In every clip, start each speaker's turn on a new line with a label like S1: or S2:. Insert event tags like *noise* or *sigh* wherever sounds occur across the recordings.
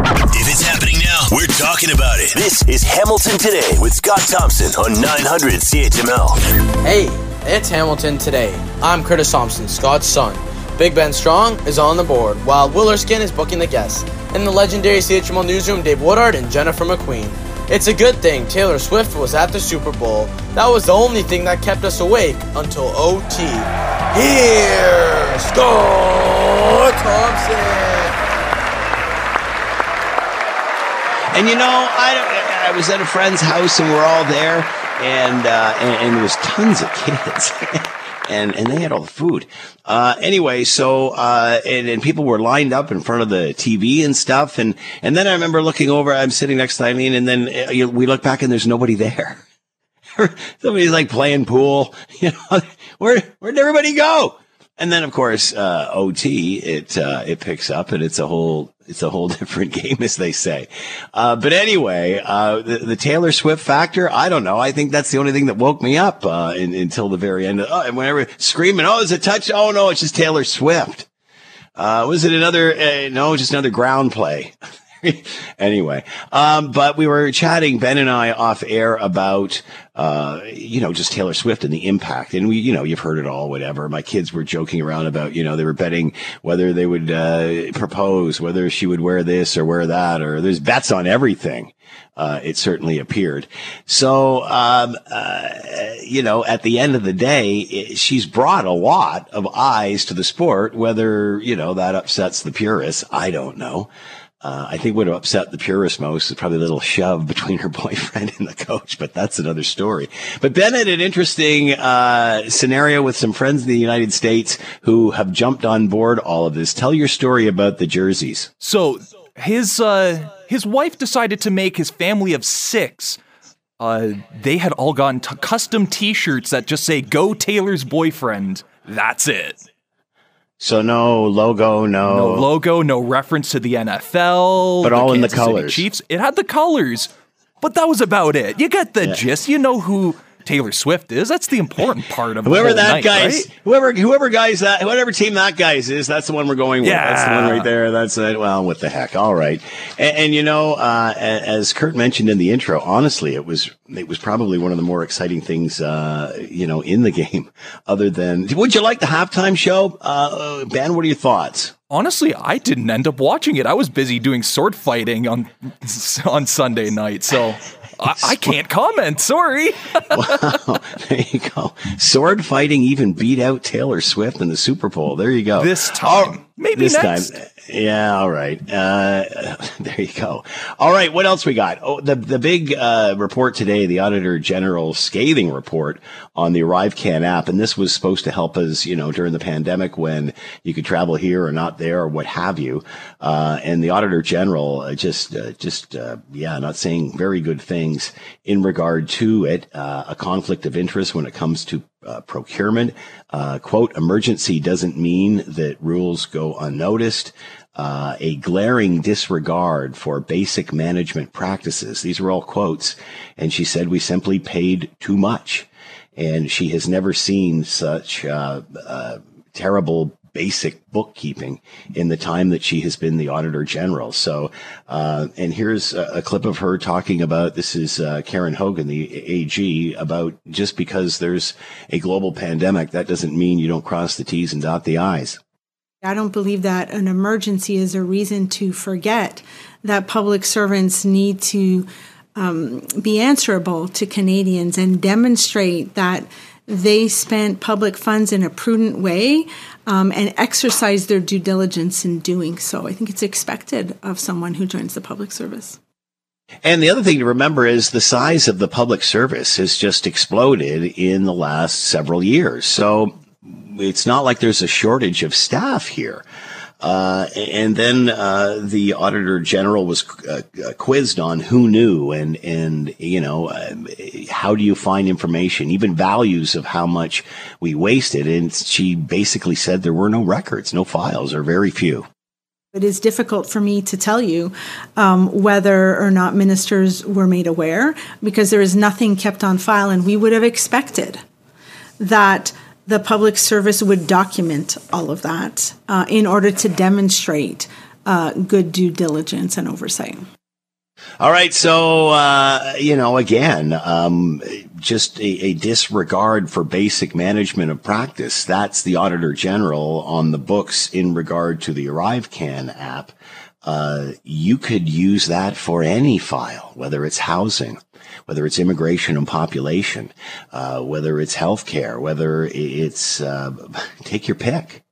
S1: If it's happening now, we're talking about it. This is Hamilton Today with Scott Thompson on 900 CHML.
S2: Hey, it's Hamilton Today. I'm Curtis Thompson, Scott's son. Big Ben Strong is on the board, while Willerskin is booking the guests. In the legendary CHML newsroom, Dave Woodard and Jennifer McQueen. It's a good thing Taylor Swift was at the Super Bowl. That was the only thing that kept us awake until OT. Here, Scott Thompson.
S3: And you know, I, I was at a friend's house and we're all there, and uh, and, and there was tons of kids. *laughs* and and they had all the food. Uh, anyway, so uh, and, and people were lined up in front of the TV and stuff, and and then I remember looking over. I'm sitting next to Eileen, and then uh, we look back and there's nobody there. *laughs* Somebody's like playing pool. *laughs* You know, where where'd everybody go? And then, of course, uh, OT it uh, it picks up, and it's a whole it's a whole *laughs* different game, as they say. Uh, but anyway, uh, the, the, Taylor Swift factor, I don't know. I think that's the only thing that woke me up uh, in, until the very end. Oh, and whenever screaming, oh, it's a touch. Oh no, it's just Taylor Swift. Uh, was it another? no, just another ground play. *laughs* *laughs* anyway, um, but we were chatting, Ben and I, off air about, uh, you know, just Taylor Swift and the impact. And we, you know, you've heard it all, whatever. My kids were joking around about, you know, they were betting whether they would uh, propose, whether she would wear this or wear that, or there's bets on everything. Uh, it certainly appeared. So, um, uh, you know, at the end of the day, it, she's brought a lot of eyes to the sport. Whether you know that upsets the purists, I don't know. Uh, I think what upset the purist most is probably a little shove between her *laughs* boyfriend and the coach, but that's another story. But Ben had an interesting uh, scenario with some friends in the United States who have jumped on board all of this. Tell your story about the jerseys.
S4: So his uh, his wife decided to make his family of six. Uh, they had all gotten t- custom T-shirts that just say "Go Taylor's boyfriend." That's it.
S3: So no logo, no
S4: no logo, no reference to the NFL,
S3: but all in the colors.
S4: Chiefs. It had the colors, but that was about it. You get the yeah. gist. You know who Taylor Swift is. That's the important part of
S3: whoever that
S4: night,
S3: guy
S4: right?
S3: whoever whoever guys that whatever team that guy's is. That's the one we're going with. Yeah. That's the one right there. That's it. Well, what the heck? All right. And, and you know, uh, as Kurt mentioned in the intro, honestly, it was it was probably one of the more exciting things, uh, you know, in the *laughs* game. Other than, would you like the halftime show, uh, Ben? What are your thoughts?
S4: Honestly, I didn't end up watching it. I was busy doing sword fighting on *laughs* on Sunday night, so I, I can't comment. Sorry. *laughs*
S3: wow. There you go. Sword fighting even beat out Taylor Swift in the Super Bowl. There you go.
S4: This time. Maybe
S3: this
S4: next.
S3: time. Yeah, all right. Uh, *laughs* there you go. All right, what else we got? Oh, the the big uh, report today, the Auditor General scathing report on the ArriveCAN app, and this was supposed to help us, you know, during the pandemic when you could travel here or not there or what have you. Uh, and the Auditor General uh, just uh, just uh, yeah, not saying very good things in regard to it. a conflict of interest when it comes to uh, procurement. Uh, quote, emergency doesn't mean that rules go unnoticed. Uh, a glaring disregard for basic management practices. These are all quotes. And she said, we simply paid too much. And she has never seen such uh, uh, terrible basic bookkeeping in the time that she has been the auditor general. So, uh, and here's a, a, clip of her talking about this is uh, Karen Hogan, the AG, about just because there's a global pandemic, that doesn't mean you don't cross the T's and dot the I's.
S5: I don't believe that an emergency is a reason to forget that public servants need to um, be answerable to Canadians and demonstrate that they spent public funds in a prudent way um, and exercised their due diligence in doing so. I think it's expected of someone who joins the public service.
S3: And the other thing to remember is the size of the public service has just exploded in the last several years. So it's not like there's a shortage of staff here. Uh, and then uh, the auditor general was uh, quizzed on who knew and and you know uh, how do you find information, even values of how much we wasted. And she basically said there were no records, no files, or very few.
S5: It is difficult for me to tell you um, whether or not ministers were made aware because there is nothing kept on file, and we would have expected that the public service would document all of that uh, in order to demonstrate uh, good due diligence and oversight.
S3: All right, so uh, you know, again, um, just a, a, disregard for basic management of practice. That's the Auditor General on the books in regard to the ArriveCAN app. Uh, you could use that for any file, whether it's housing, whether it's immigration and population, uh, whether it's healthcare, whether it's uh, take your pick.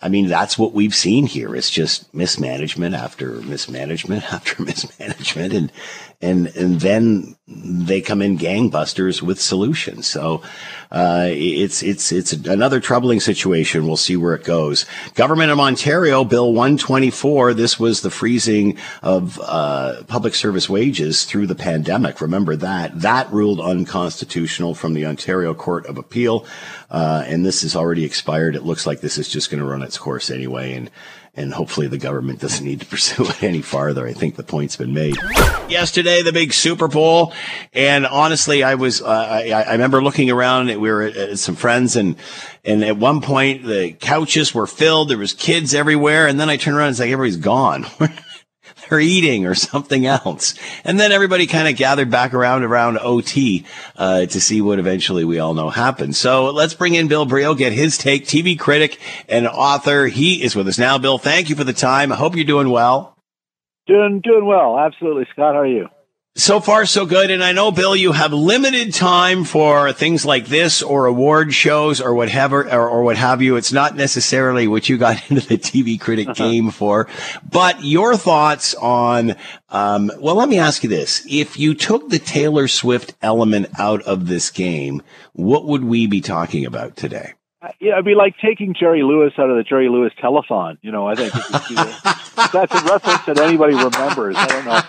S3: I mean, that's what we've seen here. It's just mismanagement after mismanagement *laughs* after mismanagement. And, and, and then they come in gangbusters with solutions. So, uh, it's, it's, it's another troubling situation. We'll see where it goes. Government of Ontario, Bill 124. This was the freezing of, uh, public service wages through the pandemic. Remember that. That ruled unconstitutional from the Ontario Court of Appeal. Uh, and this is already expired. It looks like this is just going to run its course anyway. And, and hopefully the government doesn't need to pursue it any farther. I think the point's been made. Yesterday, the big Super Bowl, and honestly, I was uh, I, I, remember looking around. We were at, at, some friends, and and at one point the couches were filled. There was kids everywhere, and then I turned around and it's like everybody's gone. *laughs* they're eating or *laughs* something else. And then everybody kind of gathered back around around OT uh, to see what eventually we all know happened. So let's bring in Bill Brioux, get his take, TV critic and author. He is with us now. Bill, thank you for the time. I hope you're doing well.
S6: Doing doing well, absolutely. Scott, how are you?
S3: So far, so good. And I know, Bill, you have limited time for things like this or award shows or whatever, or, or what have you. It's not necessarily what you got *laughs* into the TV critic uh-huh. game for, but your thoughts on, um, well, let me ask you this. If you took the Taylor Swift element out of this game, what would we be talking about today?
S6: Uh, yeah, it'd be like taking Jerry Lewis out of the Jerry Lewis telethon. You know, I think *laughs* that's a reference that anybody remembers. I don't know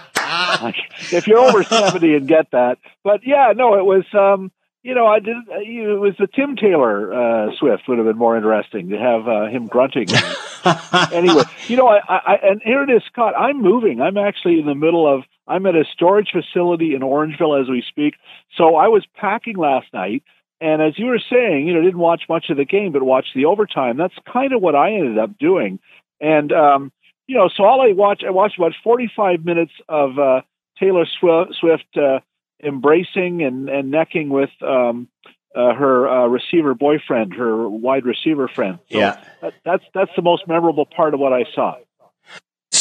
S6: if you're over 70 and get that. But yeah, no, it was, um, you know, I did. It was the Tim Taylor uh, Swift would have been more interesting to have uh, him grunting. *laughs* anyway, you know, I, I and here it is, Scott. I'm moving. I'm actually in the middle of. I'm at a storage facility in Orangeville as we speak. So I was packing last night, and as you were saying, you know, didn't watch much of the game, but watched the overtime. That's kind of what I ended up doing. And um, you know, so all I watched, I watched about 45 minutes of uh, Taylor Swift uh, embracing and, and necking with um, uh, her uh, receiver boyfriend, her wide receiver friend. So
S3: yeah,
S6: that, that's that's the most memorable part of what I saw.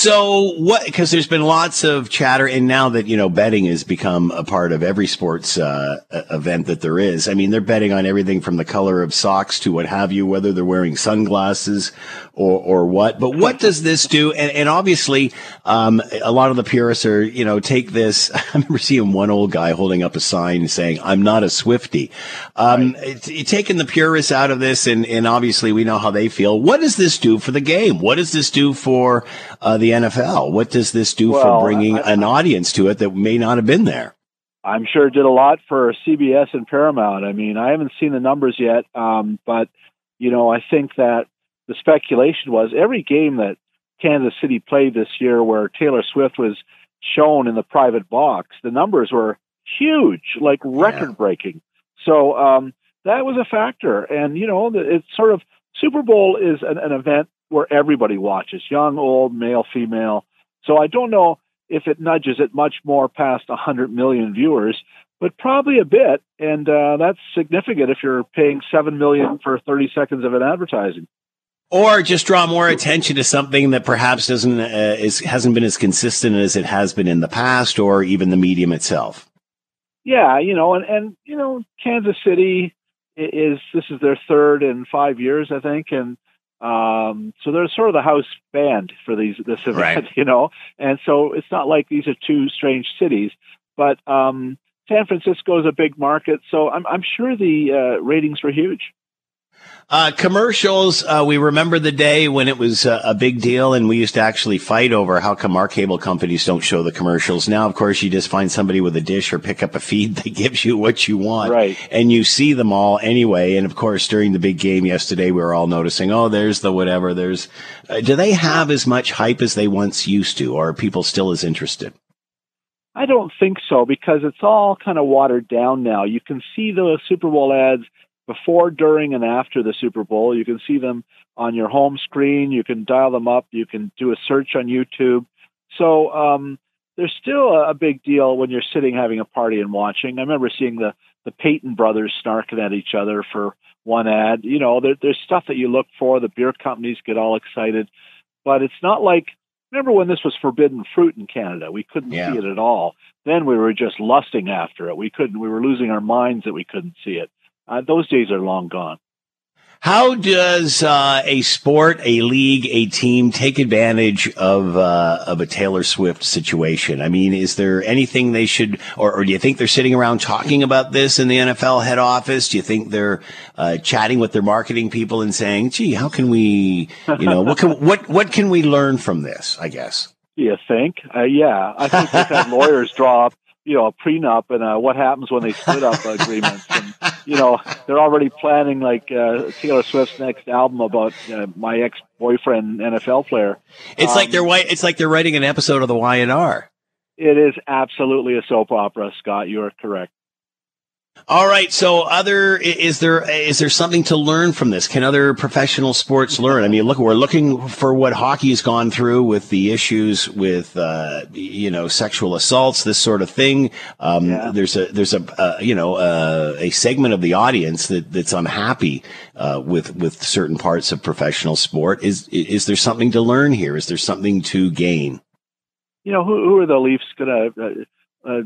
S3: So what? Because there's been lots of chatter, and now that you know betting has become a part of every sports uh, event that there is. I mean, they're betting on everything from the color of socks to what have you, whether they're wearing sunglasses or or what. But what does this do? And, and obviously, um, a lot of the purists are you know take this. *laughs* I remember seeing one old guy holding up a sign saying, "I'm not a Swifty." Um, right. taking the purists out of this, and and obviously we know how they feel. What does this do for the game? What does this do for uh, the NFL? What does this do well, for bringing I, an audience to it that may not have been there?
S6: I'm sure it did a lot for CBS and Paramount. I mean, I haven't seen the numbers yet, um, but you know, I think that the speculation was every game that Kansas City played this year, where Taylor Swift was shown in the private box, the numbers were huge, like record breaking. Yeah. So um, that was a factor, and you know, it's sort of Super Bowl is an, an event where everybody watches, young, old, male, female. So I don't know if it nudges it much more past 100 million viewers, but probably a bit, and uh, that's significant if you're paying seven million for 30 seconds of an advertising.
S3: Or just draw more attention to something that perhaps doesn't uh, is hasn't been as consistent as it has been in the past, or even the medium itself.
S6: Yeah, you know, and and you know, Kansas City is this is their third in five years, I think, and um, so they're sort of the house band for these this event, right. *laughs* you know. And so it's not like these are two strange cities, but um, San Francisco is a big market, so I'm, I'm sure the uh, ratings were huge.
S3: Uh, commercials, uh, we remember the day when it was uh, a big deal and we used to actually fight over how come our cable companies don't show the commercials. Now, of course, you just find somebody with a dish or pick up a feed *laughs* that gives you what you want.
S6: Right.
S3: And you see them all anyway. And of course, during the big game yesterday, we were all noticing, oh, there's the whatever, there's, uh, do they have as much hype as they once used to, or are people still as interested?
S6: I don't think so because it's all kind of watered down now. You can see the Super Bowl ads before, during, and after the Super Bowl. You can see them on your home screen. You can dial them up. You can do a search on YouTube. So um, there's still a big deal when you're sitting having a party and watching. I remember seeing the the Payton brothers snarking at each other for one ad. You know, there, there's stuff that you look for. The beer companies get all excited, but it's not like remember when this was forbidden fruit in Canada? We couldn't
S3: Yeah.
S6: see it at all. Then we were just lusting after it. We couldn't. We were losing our minds that we couldn't see it. Uh, those days are long gone.
S3: How does uh, a sport, a league, a team take advantage of uh, of a Taylor Swift situation? I mean, is there anything they should, or, or do you think they're sitting around talking about this in the NFL head office? Do you think they're uh, chatting with their marketing people and saying, "Gee, how can we, you know, what can *laughs* what what can we learn from this?" I guess.
S6: Do you think? Uh, yeah, I think they've had lawyers draw up, you know, a prenup and uh, what happens when they split up *laughs* agreements. And, you know, they're already planning like uh, Taylor Swift's next album about uh, my ex-boyfriend, NFL player.
S3: It's like
S6: Um,
S3: they're wi- it's like they're writing an episode of the YNR.
S6: It is absolutely a soap opera, Scott. You are correct.
S3: All right. So, other is there is there something to learn from this? Can other professional sports learn? I mean, look, we're looking for what hockey's gone through with the issues with uh, you know sexual assaults, this sort of thing. Um,
S6: Yeah.
S3: There's a there's a uh, you know uh, a segment of the audience that that's unhappy uh, with with certain parts of professional sport. Is is there something to learn here? Is there something to gain?
S6: You know, who, who are the Leafs going to uh, uh,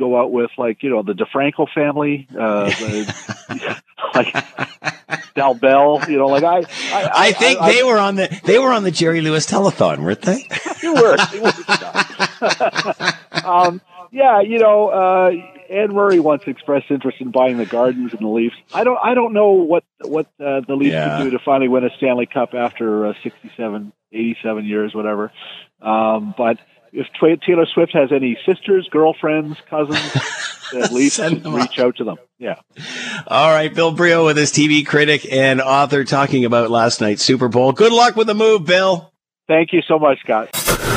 S6: go out with? Like, you know, the DeFranco family, uh, *laughs* the, *laughs* like Del Bell. You know, like I, I,
S3: I think they were on the they were on the Jerry Lewis telethon, weren't they? *laughs*
S6: You were. You were. um, yeah, you know, uh, Anne Murray once expressed interest in buying the Gardens and the Leafs. I don't. I don't know what what uh, the Leafs
S3: Yeah.
S6: could do to finally win a Stanley Cup after uh, 67, 87 years, whatever. Um, but if Taylor Swift has any sisters, girlfriends, cousins, *laughs* at least reach out to them. Yeah.
S3: All right, Bill Brioux with his TV critic and author talking about last night's Super Bowl. Good luck with the move, Bill.
S6: Thank you so much, Scott.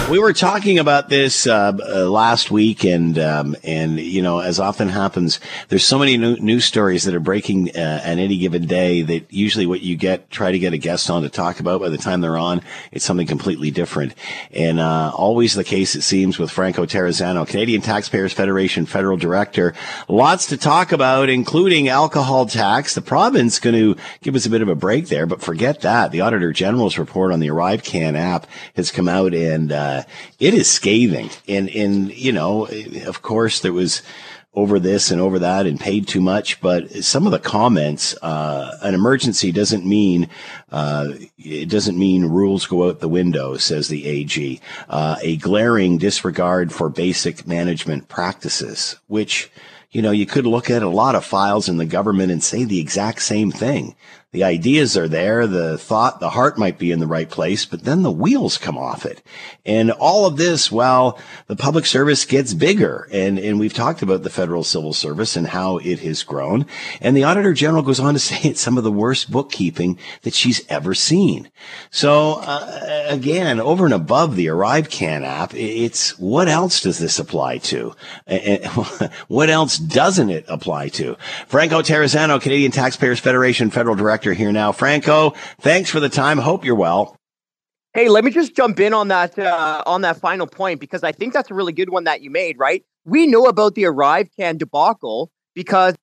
S3: We were talking about this uh, uh, last week, and um, and you know, as often happens, there's so many new news stories that are breaking uh, at any given day that usually what you get try to get a guest on to talk about. By the time they're on, it's something completely different, and uh, always the case it seems with Franco Terrazzano, Canadian Taxpayers Federation federal director. Lots to talk about, including alcohol tax. The province going to give us a bit of a break there, but forget that. The Auditor General's report on the ArriveCAN app has come out, and uh, it is scathing. And and you know, of course, there was over this and over that and paid too much. But some of the comments, uh, an emergency doesn't mean, uh, it doesn't mean rules go out the window, says the AG. Uh, a glaring disregard for basic management practices, which, you know, you could look at a lot of files in the government and say the exact same thing. The ideas are there. The thought, the heart might be in the right place, but then the wheels come off it. And all of this while the public service gets bigger. And, and we've talked about the federal civil service and how it has grown. And the auditor general goes on to *laughs* say it's some of the worst bookkeeping that she's ever seen. So, uh, again, over and above the ArriveCAN app, it's what else does this apply to? And *laughs* what else doesn't it apply to? Franco Terrazzano, Canadian Taxpayers Federation Federal Director here now. Franco, thanks for the time. Hope you're well.
S7: Hey, let me just jump in on that uh, on that final point because I think that's a really good one that you made. Right? We know about the Arrive Can debacle because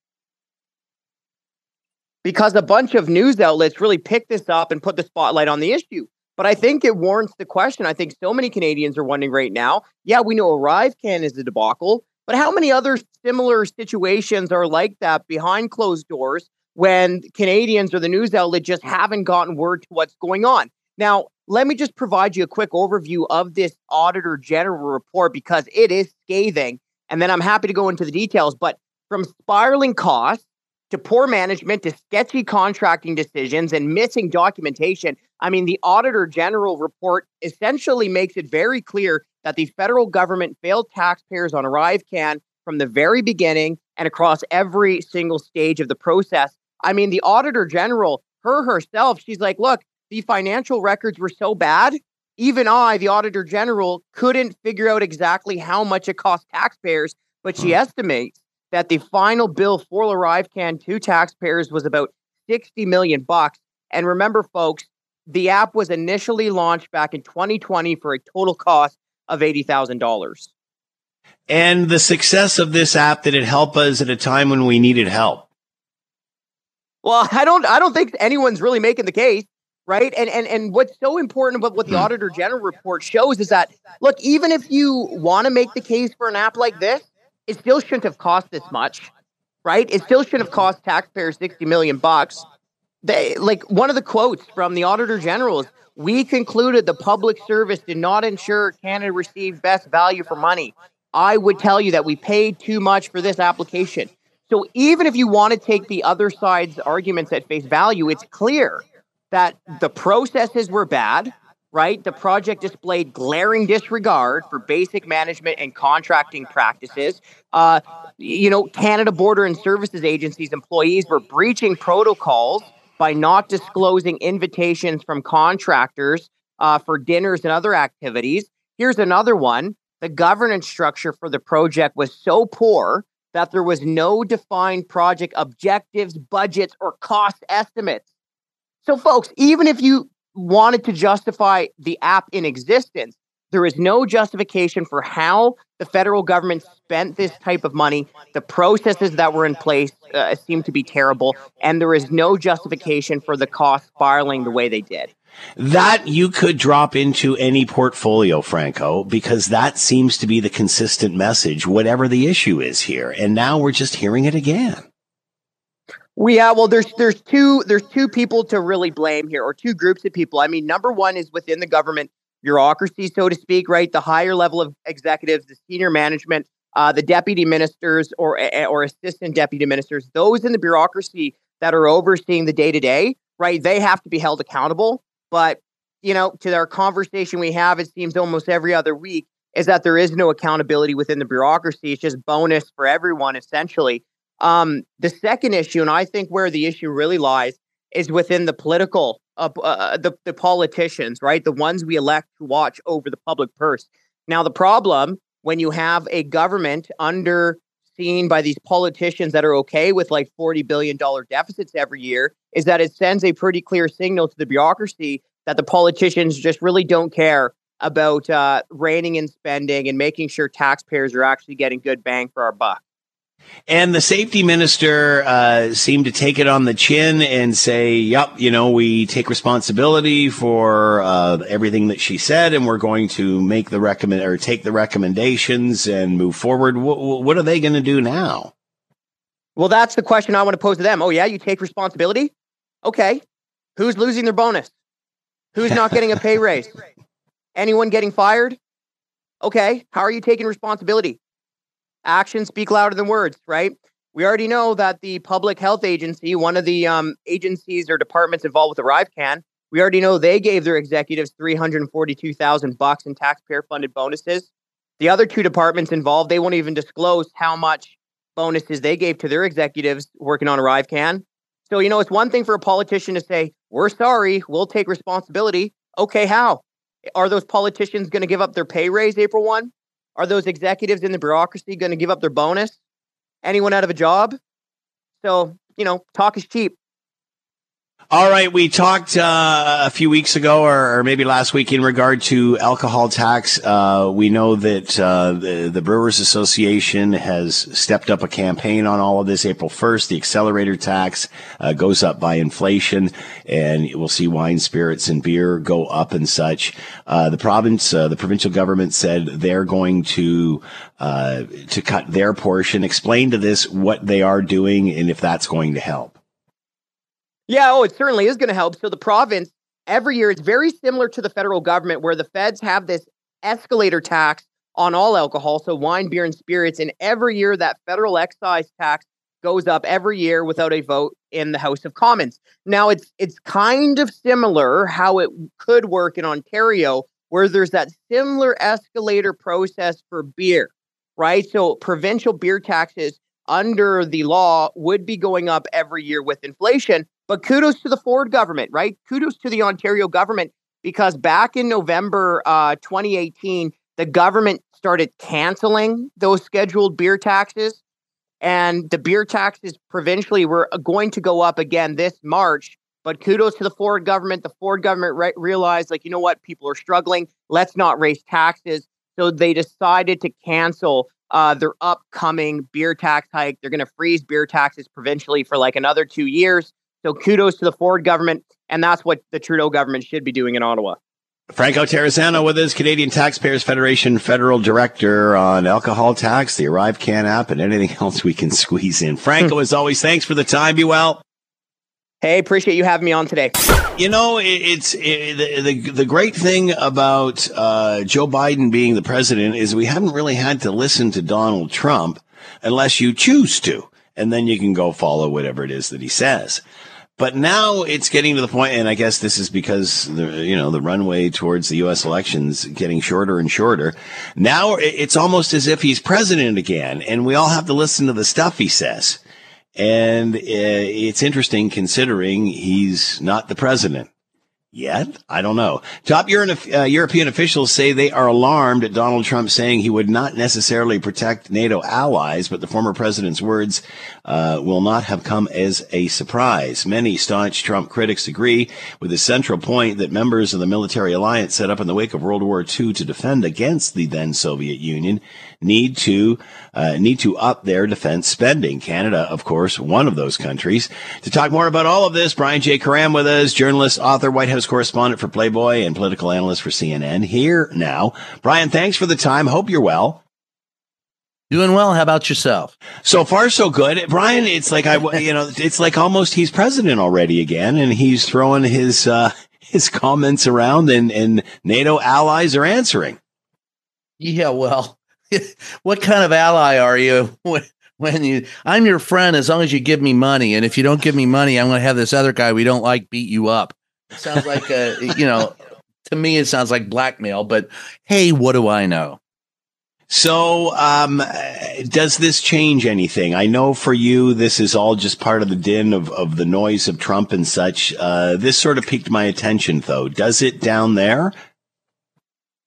S7: because a bunch of news outlets really picked this up and put the spotlight on the issue. But I think it warrants the question. I think so many Canadians are wondering right now. Yeah, we know Arrive Can is a debacle, but how many other similar situations are like that behind closed doors when Canadians or the news outlet just haven't gotten word to what's going on? Now, let me just provide you a quick overview of this Auditor General report because it is scathing. And then I'm happy to go into the details. But from spiraling costs to poor management to sketchy contracting decisions and missing documentation, I mean, the Auditor General report essentially makes it very clear that the federal government failed taxpayers on ArriveCAN from the very beginning and across every single stage of the process. I mean, the Auditor General, her herself, she's like, look, the financial records were so bad, even I, the Auditor General, couldn't figure out exactly how much it cost taxpayers, but she hmm. estimates that the final bill for ArriveCAN to taxpayers was about 60 million bucks. And remember, folks, the app was initially launched back in 2020 for a total cost of $80,000.
S3: And the success of this app did it help us at a time when we needed help?
S7: Well, I don't I don't think anyone's really making the case, right? And and and what's so important about what the hmm. Auditor General report shows is that look, even if you want to make the case for an app like this, it still shouldn't have cost this much, right? It still shouldn't have cost taxpayers 60 million bucks. They like one of the quotes from the Auditor General is we concluded the public service did not ensure Canada received best value for money. I would tell you that we paid too much for this application. So even if you want to take the other side's arguments at face value, it's clear that the processes were bad, right? The project displayed glaring disregard for basic management and contracting practices. Uh, you know, Canada Border and Services Agency's employees were breaching protocols by not disclosing invitations from contractors uh, for dinners and other activities. Here's another one. The governance structure for the project was so poor that there was no defined project objectives, budgets, or cost estimates. So, folks, even if you wanted to justify the app in existence, there is no justification for how the federal government spent this type of money. The processes that were in place uh, seem to be terrible, and there is no justification for the cost spiraling the way they did.
S3: That you could drop into any portfolio, Franco, because that seems to be the consistent message, whatever the issue is here. And now we're just hearing it again.
S7: We yeah, well, there's there's two there's two people to really blame here, or two groups of people. I mean, number one is within the government bureaucracy, so to speak, right? The higher level of executives, the senior management, uh, the deputy ministers or or assistant deputy ministers, those in the bureaucracy that are overseeing the day to day, right? They have to be held accountable. But, you know, to our conversation we have, it seems almost every other week, is that there is no accountability within the bureaucracy. It's just bonus for everyone, essentially. Um, the second issue, and I think where the issue really lies, is within the political, uh, uh, the, the politicians, right? The ones we elect to watch over the public purse. Now, the problem when you have a government under seen by these politicians that are okay with like $40 billion deficits every year is that it sends a pretty clear signal to the bureaucracy that the politicians just really don't care about uh, reining in spending and making sure taxpayers are actually getting good bang for our buck.
S3: And the safety minister uh, seemed to take it on the chin and say, "Yep, you know, we take responsibility for uh, everything that she said, and we're going to make the recommend or take the recommendations and move forward." W- what are they going to do now?
S7: Well, that's the question I want to pose to them. Oh, yeah, you take responsibility. Okay, who's losing their bonus? Who's not getting a pay raise? *laughs* Anyone getting fired? Okay, how are you taking responsibility? Actions speak louder than words, right? We already know that the Public Health Agency, one of the um, agencies or departments involved with ArriveCAN, we already know they gave their executives 342,000 bucks in taxpayer-funded bonuses. The other two departments involved, they won't even disclose how much bonuses they gave to their executives working on ArriveCAN. So, you know, it's one thing for a politician to say, "We're sorry, we'll take responsibility." Okay, how? Are those politicians going to give up their pay raise April 1? Are those executives in the bureaucracy going to give up their bonus? Anyone out of a job? So, you know, talk is cheap.
S3: All right, we talked uh, a few weeks ago, or, or, maybe last week, in regard to alcohol tax. Uh, we know that uh, the, the, Brewers Association has stepped up a campaign on all of this. April first, the accelerator tax uh, goes up by inflation, and we'll see wine, spirits, and beer go up and such. Uh, the province, uh, the provincial government said they're going to to cut their portion. Explain to this what they are doing and if that's going to help.
S7: Yeah, oh, it certainly is going to help. So the province every year it's very similar to the federal government where the feds have this escalator tax on all alcohol, so wine, beer, and spirits. And every year that federal excise tax goes up every year without a vote in the House of Commons. Now it's it's kind of similar how it could work in Ontario, where there's that similar escalator process for beer, right? So provincial beer taxes under the law would be going up every year with inflation. But kudos to the Ford government, right? Kudos to the Ontario government because back in November uh, 2018, the government started canceling those scheduled beer taxes. And the beer taxes provincially were going to go up again this March. But kudos to the Ford government. The Ford government re- realized, like, you know what, people are struggling. Let's not raise taxes. So they decided to cancel uh, their upcoming beer tax hike. They're going to freeze beer taxes provincially for like another two years. So kudos to the Ford government. And that's what the Trudeau government should be doing in Ottawa.
S3: Franco Terrazzano with us, Canadian Taxpayers Federation Federal Director on alcohol tax, the ArriveCAN app, and anything else we can *laughs* squeeze in. Franco, as always, thanks for the time. Be well.
S7: Hey, appreciate you having me on today.
S3: You know, it, it's it, the, the the great thing about uh, Joe Biden being the president is we haven't really had to listen to Donald Trump unless you choose to, and then you can go follow whatever it is that he says. But now it's getting to the point, and I guess this is because the you know the runway towards the U.S. elections getting shorter and shorter. Now it's almost as if he's president again, and we all have to listen to the stuff he says. And uh, it's interesting considering he's not the president yet. I don't know. Top uh, European officials say they are alarmed at Donald Trump saying he would not necessarily protect NATO allies, but the former president's words uh, will not have come as a surprise. Many staunch Trump critics agree with the central point that members of the military alliance set up in the wake of World War II to defend against the then Soviet Union need to uh, need to up their defense spending. Canada, of course, one of those countries. To talk more about all of this, Brian J. Karem with us, journalist, author, White House correspondent for Playboy, and political analyst for CNN. Here now, Brian. Thanks for the time. Hope you're well.
S8: Doing well. How about yourself?
S3: So far, so good, Brian. It's like I, *laughs* you know, it's like almost he's president already again, and he's throwing his uh, *laughs* his comments around, and and NATO allies are answering.
S8: Yeah, well, *laughs* what kind of ally are you when, when you I'm your friend as long as you give me money and if you don't give me money I'm going to have this other guy we don't like beat you up. It sounds like a *laughs* you know to me it sounds like blackmail but hey what do I know?
S3: So, um, does this change anything? I know for you, this is all just part of the din of, of the noise of Trump and such. Uh, this sort of piqued my attention, though. Does it down there?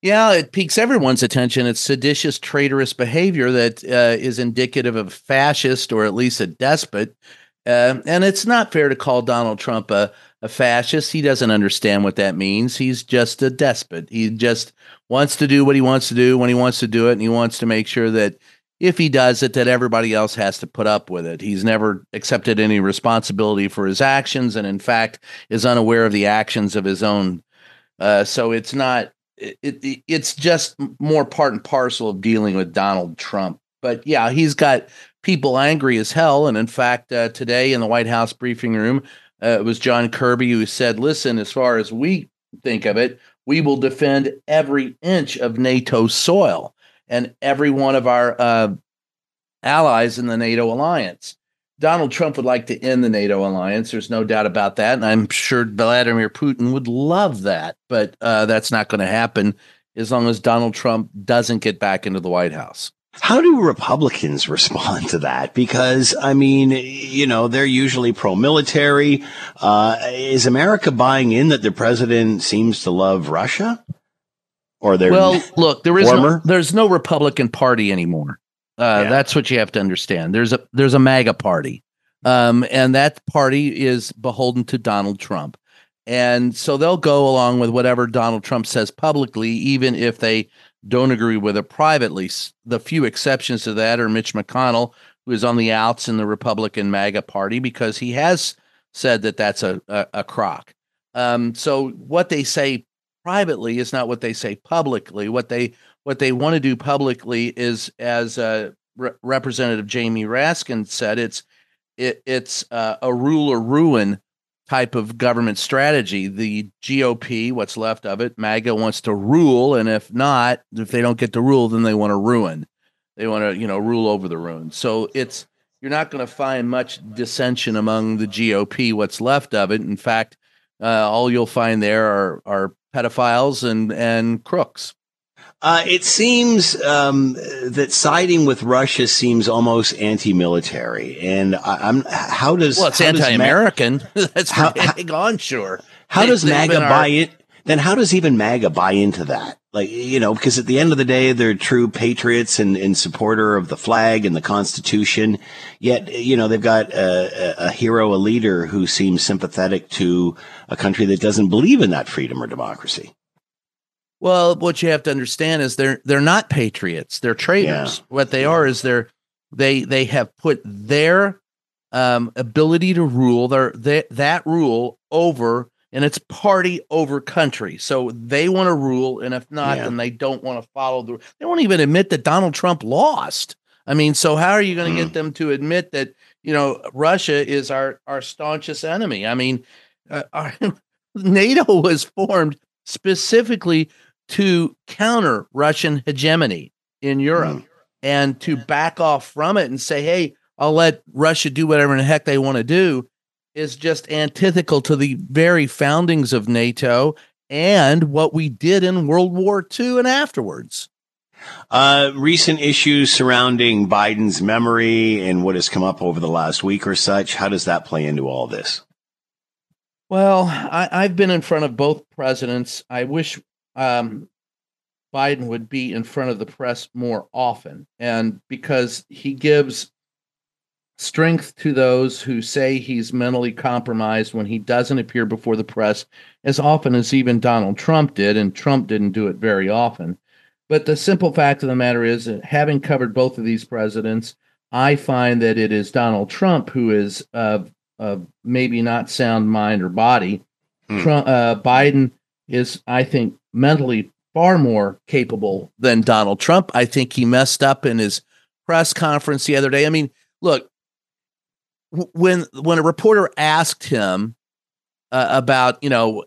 S8: Yeah, it piques everyone's attention. It's seditious, traitorous behavior that uh, is indicative of fascist or at least a despot. Uh, and it's not fair to call Donald Trump a, a fascist. He doesn't understand what that means. He's just a despot. He just wants to do what he wants to do when he wants to do it. And he wants to make sure that if he does it, that everybody else has to put up with it. He's never accepted any responsibility for his actions. And in fact, is unaware of the actions of his own. Uh, so it's not it, it, it's just more part and parcel of dealing with Donald Trump. But yeah, he's got people angry as hell. And in fact, uh, today in the White House briefing room, uh, it was John Kirby who said, listen, as far as we think of it, we will defend every inch of NATO soil and every one of our uh, allies in the NATO alliance. Donald Trump would like to end the NATO alliance. There's no doubt about that. And I'm sure Vladimir Putin would love that. But uh, that's not going to happen as long as Donald Trump doesn't get back into the White House.
S3: How do Republicans respond to that? Because, I mean, you know, they're usually pro military. Uh, is America buying in that the president seems to love Russia? Or they're
S8: well, look, there is no, there's no Republican Party anymore. Uh, yeah. That's what you have to understand. There's a there's a MAGA party, um, and that party is beholden to Donald Trump, and so they'll go along with whatever Donald Trump says publicly, even if they don't agree with it privately. The few exceptions to that are Mitch McConnell, who is on the outs in the Republican MAGA party because he has said that that's a a, a crock. Um, so what they say privately is not what they say publicly. What they what they want to do publicly is, as uh, Re- Representative Jamie Raskin said, it's it, it's uh, a rule or ruin type of government strategy. The GOP, what's left of it, MAGA wants to rule, and if not, if they don't get to rule, then they want to ruin. They want to, you know, rule over the ruin. So it's you're not going to find much dissension among the GOP. What's left of it, in fact, uh, all you'll find there are are pedophiles and and crooks.
S3: Uh, it seems um, that siding with Russia seems almost anti-military, and I, am how does
S8: well, it's anti-American. Ma- *laughs* That's how, how, onshore.
S3: How they, does MAGA buy our- it? Then how does even MAGA buy into that? Like, you know, because at the end of the day, they're true patriots and, and supporter of the flag and the Constitution. Yet, you know, they've got a, a hero, a leader who seems sympathetic to a country that doesn't believe in that freedom or democracy.
S8: Well, what you have to understand is they're they're not patriots; they're traitors. Yeah. What they are is they're they they have put their um, ability to rule their they, that rule over and it's party over country. So they want to rule, and if not, yeah. then they don't want to follow the. They won't even admit that Donald Trump lost. I mean, so how are you going to mm. get them to admit that you know Russia is our our staunchest enemy? I mean, uh, *laughs* our, NATO was formed specifically to counter Russian hegemony in Europe mm. and to back off from it and say, "Hey, I'll let Russia do whatever in the heck they want to do." is just antithetical to the very foundings of NATO and what we did in World War II and afterwards.
S3: Uh, recent issues surrounding Biden's memory and what has come up over the last week or such. How does that play into all this?
S8: Well, I, have been in front of both presidents. I wish um, Biden would be in front of the press more often, and because he gives strength to those who say he's mentally compromised when he doesn't appear before the press as often as even Donald Trump did, and Trump didn't do it very often. But the simple fact of the matter is that having covered both of these presidents, I find that it is Donald Trump who is of uh, maybe not sound mind or body. Hmm. Trump, uh, Biden is, I think, mentally far more capable than Donald Trump. I think he messed up in his press conference the other day. I mean, look, when when a reporter asked him uh, about you know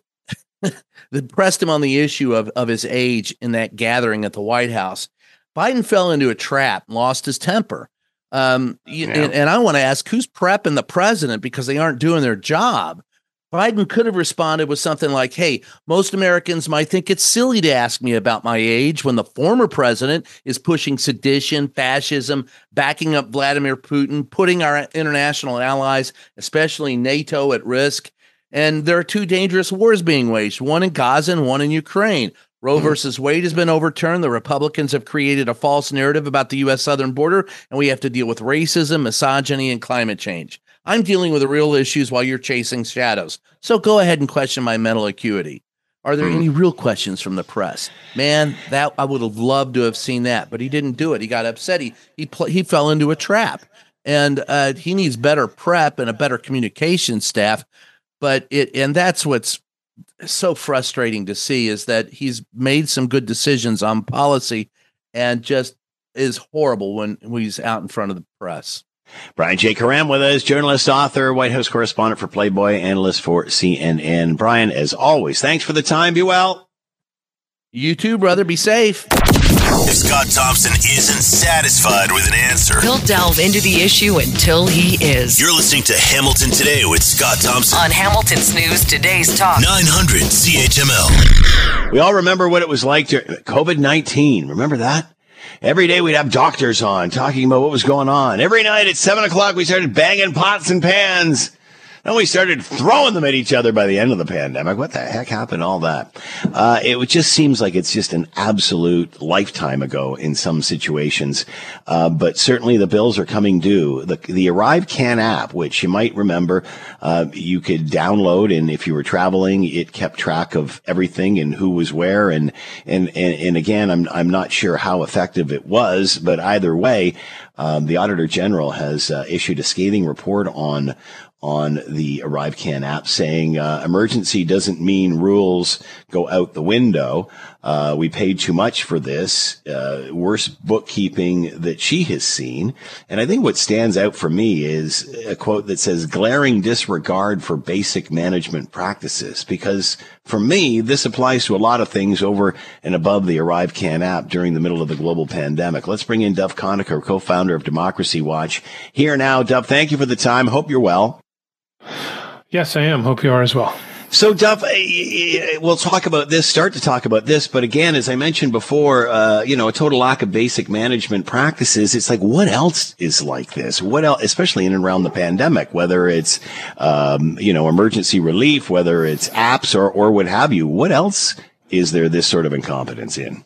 S8: *laughs* they pressed him on the issue of of his age in that gathering at the White House, Biden fell into a trap, and lost his temper. Um, yeah. and, and I want to ask who's prepping the president because they aren't doing their job. Biden could have responded with something like, Hey, most Americans might think it's silly to ask me about my age when the former president is pushing sedition, fascism, backing up Vladimir Putin, putting our international allies, especially NATO, at risk. And there are two dangerous wars being waged one in Gaza and one in Ukraine. Roe mm-hmm. versus Wade has been overturned. The Republicans have created a false narrative about the U.S. southern border, and we have to deal with racism, misogyny, and climate change. I'm dealing with the real issues while you're chasing shadows. So go ahead and question my mental acuity. Are there any real questions from the press? Man, that I would have loved to have seen that, but he didn't do it. He got upset. He he pl- he fell into a trap, and uh, he needs better prep and a better communication staff. But it and that's what's so frustrating to see is that he's made some good decisions on policy, and just is horrible when, when he's out in front of the press.
S3: Brian J. Karem with us, journalist, author, White House correspondent for Playboy, analyst for CNN. Brian, as always, thanks for the time. Be well.
S8: You too, brother. Be safe.
S1: If Scott Thompson isn't satisfied with an answer,
S9: he'll delve into the issue until he is.
S1: You're listening to Hamilton Today with Scott Thompson
S9: on Hamilton's News Today's Talk
S1: 900 CHML.
S3: We all remember what it was like during COVID 19. Remember that? Every day we'd have doctors on talking about what was going on. Every night at seven o'clock we started banging pots and pans and we started throwing them at each other by the end of the pandemic. What the heck happened? All that. Uh, it just seems like it's just an absolute lifetime ago in some situations. Uh, but certainly the bills are coming due. The, the ArriveCAN app, which you might remember, uh, you could download and if you were traveling, it kept track of everything and who was where. And, and, and, and again, I'm, I'm not sure how effective it was, but either way, um, the Auditor General has uh, issued a scathing report on on the ArriveCAN app saying uh, emergency doesn't mean rules go out the window. Uh, we paid too much for this. Uh, worst bookkeeping that she has seen. And I think what stands out for me is a quote that says glaring disregard for basic management practices. Because for me, this applies to a lot of things over and above the ArriveCAN app during the middle of the global pandemic. Let's bring in Duff Conacher, co-founder of Democracy Watch. Here now, Duff, thank you for the time. Hope you're well.
S10: Yes, I am. Hope you are as well.
S3: So, Duff, eh, eh, eh, we'll talk about this, start to talk about this. But again, as I mentioned before, uh, you know, a total lack of basic management practices. It's like, what else is like this? What else, especially in and around the pandemic, whether it's, um, you know, emergency relief, whether it's apps or, or what have you, what else is there this sort of incompetence in?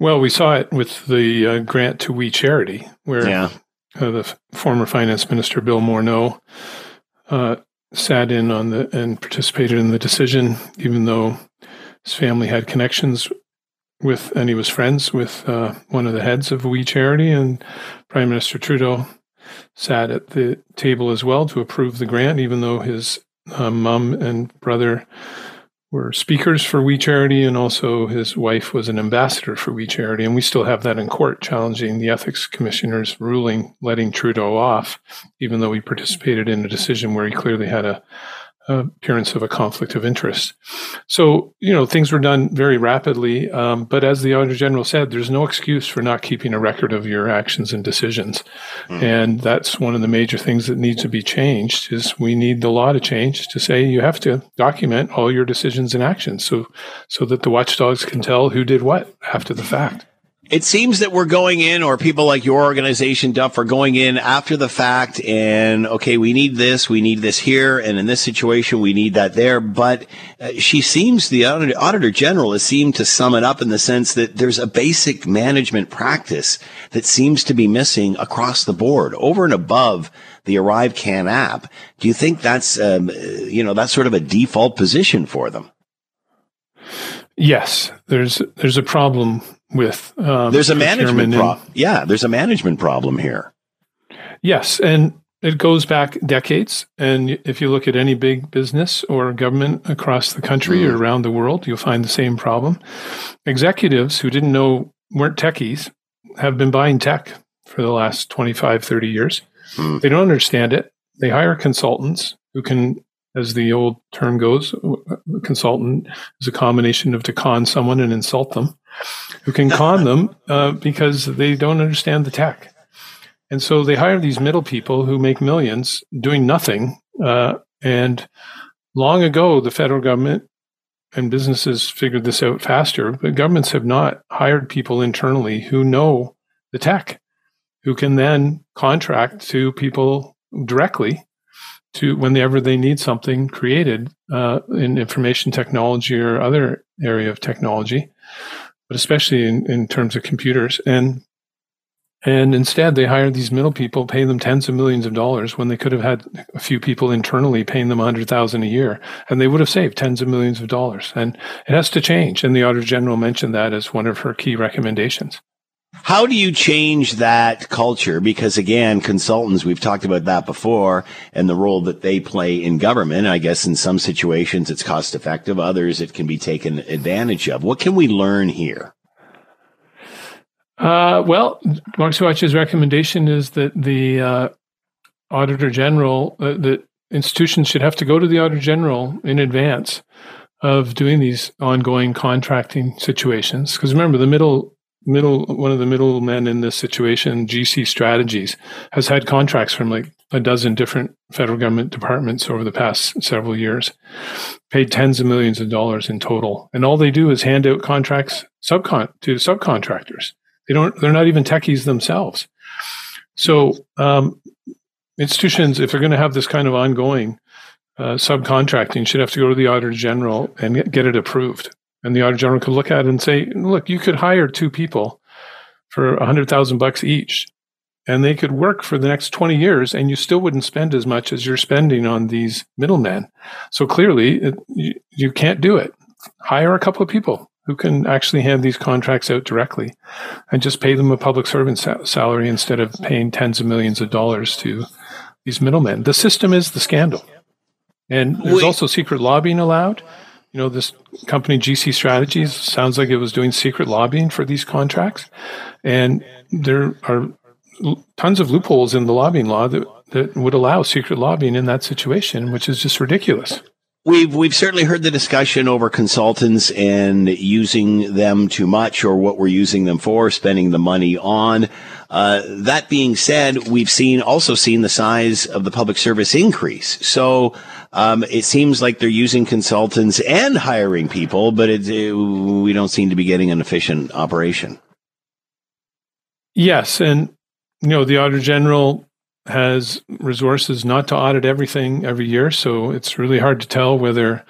S10: Well, we saw it with the uh, grant to We Charity, where
S3: Yeah.
S10: uh, the former finance minister Bill Morneau uh, sat in on the and participated in the decision, even though his family had connections with and he was friends with uh, one of the heads of We Charity, and Prime Minister Trudeau sat at the table as well to approve the grant, even though his uh, mom and brother were speakers for We Charity, and also his wife was an ambassador for We Charity. And we still have that in court, challenging the ethics commissioner's ruling letting Trudeau off, even though he participated in a decision where he clearly had a, appearance of a conflict of interest. So, you know, things were done very rapidly. Um, but as the Auditor General said, there's no excuse for not keeping a record of your actions and decisions. And that's one of the major things that needs to be changed is we need the law to change to say you have to document all your decisions and actions so so that the watchdogs can tell who did what after the fact.
S3: It seems that we're going in, or people like your organization, Duff, are going in after the fact and, okay, we need this, we need this here, and in this situation, we need that there. But uh, she seems, the Auditor, Auditor General has seemed to sum it up in the sense that there's a basic management practice that seems to be missing across the board, over and above the ArriveCAN app. Do you think that's, um, uh, you know, that's sort of a default position for them?
S10: Yes, there's there's a problem with um,
S3: There's a management problem. Yeah, there's a management problem here.
S10: Yes, and it goes back decades. And if you look at any big business or government across the country or around the world, you'll find the same problem. Executives who didn't know weren't techies have been buying tech for the last 25, 30 years. They don't understand it. They hire consultants who can, as the old term goes, a consultant is a combination of to con someone and insult them, who can con them uh, because they don't understand the tech. And so they hire these middle people who make millions doing nothing. Uh, and long ago, the federal government and businesses figured this out faster, but governments have not hired people internally who know the tech, who can then contract to people directly to whenever they need something created uh, in information technology or other area of technology, but especially in, in terms of computers. And and instead, they hire these middle people, pay them tens of millions of dollars when they could have had a few people internally paying them a hundred thousand a year, and they would have saved tens of millions of dollars. And it has to change. And the Auditor General mentioned that as one of her key recommendations.
S3: How do you change that culture? Because again, consultants, we've talked about that before and the role that they play in government. I guess in some situations it's cost effective. Others it can be taken advantage of. What can we learn here?
S10: Uh, well, Democracy Watch's recommendation is that the uh, Auditor General, uh, that institutions should have to go to the Auditor General in advance of doing these ongoing contracting situations. Because remember, the middle middle one of the middlemen in this situation, GC Strategies, has had contracts from like a dozen different federal government departments over the past several years, paid tens of millions of dollars in total, and all they do is hand out contracts subcon to subcontractors. They don't. They're not even techies themselves. So um, institutions, if they're going to have this kind of ongoing uh, subcontracting, should have to go to the auditor general and get it approved. And the auditor general could look at it and say, "Look, you could hire two people for a hundred thousand bucks each, and they could work for the next twenty years, and you still wouldn't spend as much as you're spending on these middlemen. So clearly, it, you, you can't do it. Hire a couple of people." Who can actually hand these contracts out directly and just pay them a public servant sa- salary instead of paying tens of millions of dollars to these middlemen? The system is the scandal. And there's
S3: Wait.
S10: also secret lobbying allowed. You know, this company GC Strategies sounds like it was doing secret lobbying for these contracts. And there are tons of loopholes in the lobbying law that, that would allow secret lobbying in that situation, which is just ridiculous.
S3: We've we've certainly heard the discussion over consultants and using them too much, or what we're using them for, spending the money on. Uh, that being said, we've seen also seen the size of the public service increase. So um, it seems like they're using consultants and hiring people, but it, it, we don't seem to be getting an efficient operation.
S10: Yes, and you know the auditor general has resources not to audit everything every year, so it's really hard to tell whether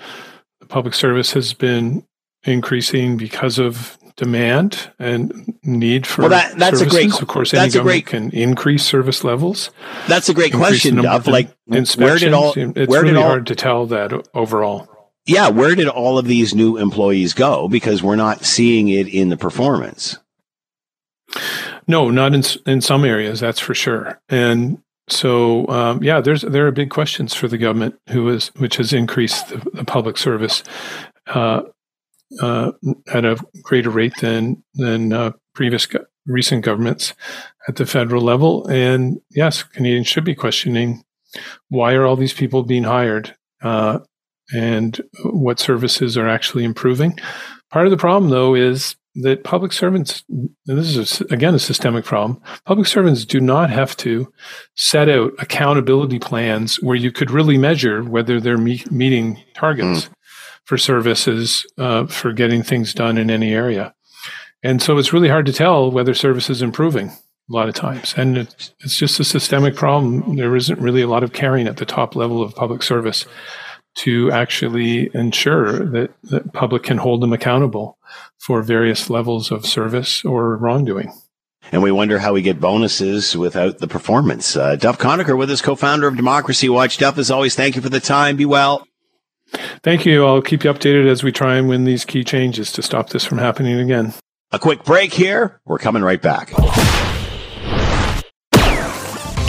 S10: public service has been increasing because of demand and need for
S3: Well, that- that's a
S10: services.
S3: great-
S10: Of course, any government
S3: great-
S10: can increase service levels.
S3: That's a great question,
S10: the of
S3: Like, where did all
S10: it's
S3: where
S10: really
S3: did all
S10: hard to tell that overall.
S3: yeah where did all of these new employees go? Because we're not seeing it in the performance.
S10: No, not in in some areas, that's for sure. And so, um, yeah, there's there are big questions for the government, who is which has increased the, the public service uh, uh, at a greater rate than than uh, previous go- recent governments at the federal level. And yes, Canadians should be questioning why are all these people being hired, uh, and what services are actually improving. Part of the problem, though, is that public servants, and this is a again a systemic problem, public servants do not have to set out accountability plans where you could really measure whether they're me- meeting targets for services uh, for getting things done in any area. And so it's really hard to tell whether service is improving a lot of times. And it's, it's just a systemic problem. There isn't really a lot of caring at the top level of public service to actually ensure that the public can hold them accountable for various levels of service or wrongdoing.
S3: And we wonder how we get bonuses without the performance. Uh, Duff Conacher with us, co-founder of Democracy Watch. Duff, as always, thank you for the time. Be well.
S10: Thank you. I'll keep you updated as we try and win these key changes to stop this from happening again.
S3: A quick break here. We're coming right back.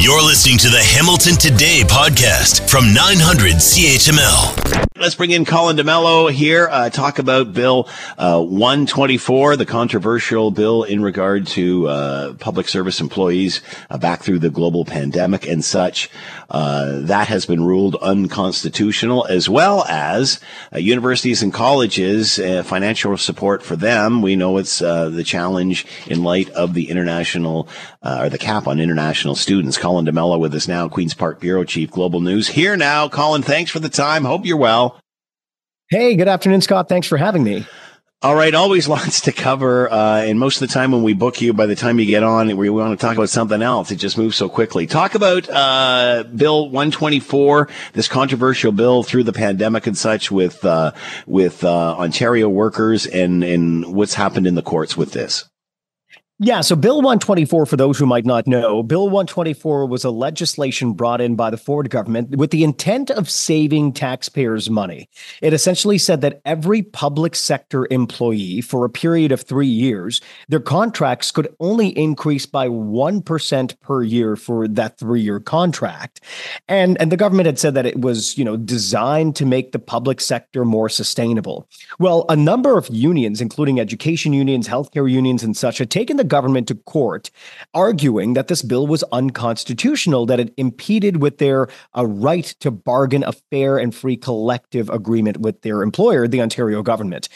S1: You're listening to the Hamilton Today podcast from 900 CHML.
S3: Let's bring in Colin D'Mello here, uh, talk about Bill uh, 124, the controversial bill in regard to uh, public service employees uh, back through the global pandemic and such. Uh, that has been ruled unconstitutional, as well as uh, universities and colleges, uh, financial support for them. We know it's uh, the challenge in light of the international uh, or the cap on international students. Colin D'Mello with us now, Queen's Park Bureau Chief, Global News. Here now, Colin, thanks for the time. Hope you're well.
S11: Hey, good afternoon, Scott. Thanks for having me.
S3: All right, always *laughs* lots to cover, uh, and most of the time when we book you, by the time you get on, we want to talk about something else. It just moves so quickly. Talk about uh, Bill 124, this controversial bill through the pandemic and such, with uh, with uh, Ontario workers, and and what's happened in the courts with this.
S11: Yeah, so Bill 124, for those who might not know, Bill 124 was a legislation brought in by the Ford government with the intent of saving taxpayers' money. It essentially said that every public sector employee for a period of three years, their contracts could only increase by 1% per year for that three year contract. And, and the government had said that it was, you know, designed to make the public sector more sustainable. Well, a number of unions, including education unions, healthcare unions, and such, had taken the government to court, arguing that this bill was unconstitutional, that it impeded with their uh, right to bargain a fair and free collective agreement with their employer, the Ontario government.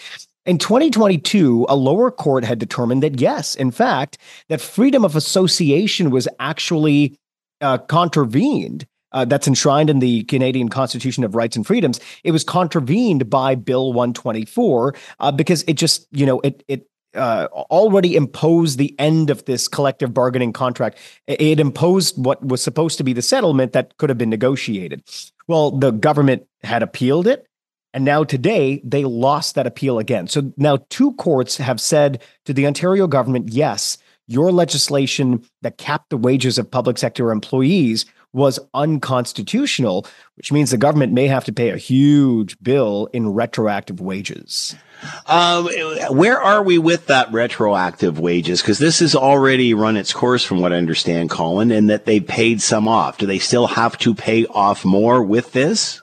S11: In 2022, a lower court had determined that yes, in fact, that freedom of association was actually uh, contravened. Uh, that's enshrined in the Canadian Constitution of Rights and Freedoms. It was contravened by Bill 124 uh, because it just, you know, it it uh, already imposed the end of this collective bargaining contract. It imposed what was supposed to be the settlement that could have been negotiated. Well, the government had appealed it. And now today, they lost that appeal again. So now two courts have said to the Ontario government, yes, your legislation that capped the wages of public sector employees was unconstitutional, which means the government may have to pay a huge bill in retroactive wages.
S3: Um, where are we with that retroactive wages? Because this has already run its course, from what I understand, Colin, and that they paid some off. Do they still have to pay off more with this?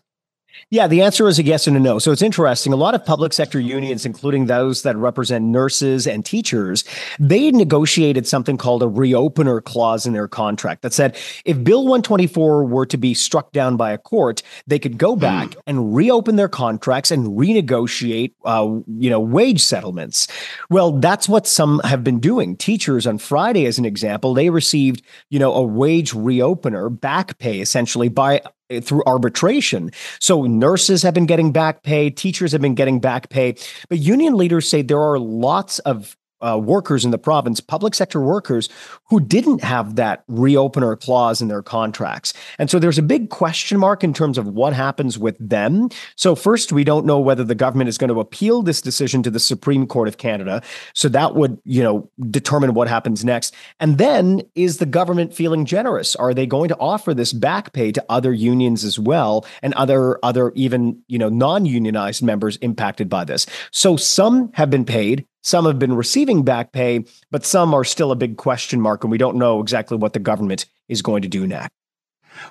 S11: Yeah, the answer is a yes and a no. So it's interesting. A lot of public sector unions, including those that represent nurses and teachers, they negotiated something called a reopener clause in their contract that said if Bill 124 were to be struck down by a court, they could go back mm. and reopen their contracts and renegotiate, uh, you know, wage settlements. Well, that's what some have been doing. Teachers on Friday, as an example, they received, you know, a wage reopener, back pay essentially by through arbitration. So nurses have been getting back pay, teachers have been getting back pay, but union leaders say there are lots of uh, workers in the province, public sector workers who didn't have that reopener clause in their contracts. And so there's a big question mark in terms of what happens with them. So, first, we don't know whether the government is going to appeal this decision to the Supreme Court of Canada. So that would, you know, determine what happens next. And then is the government feeling generous? Are they going to offer this back pay to other unions as well and other other even, you know, non-unionized members impacted by this? So some have been paid, some have been receiving back pay, but some are still a big question mark, and we don't know exactly what the government is going to do next.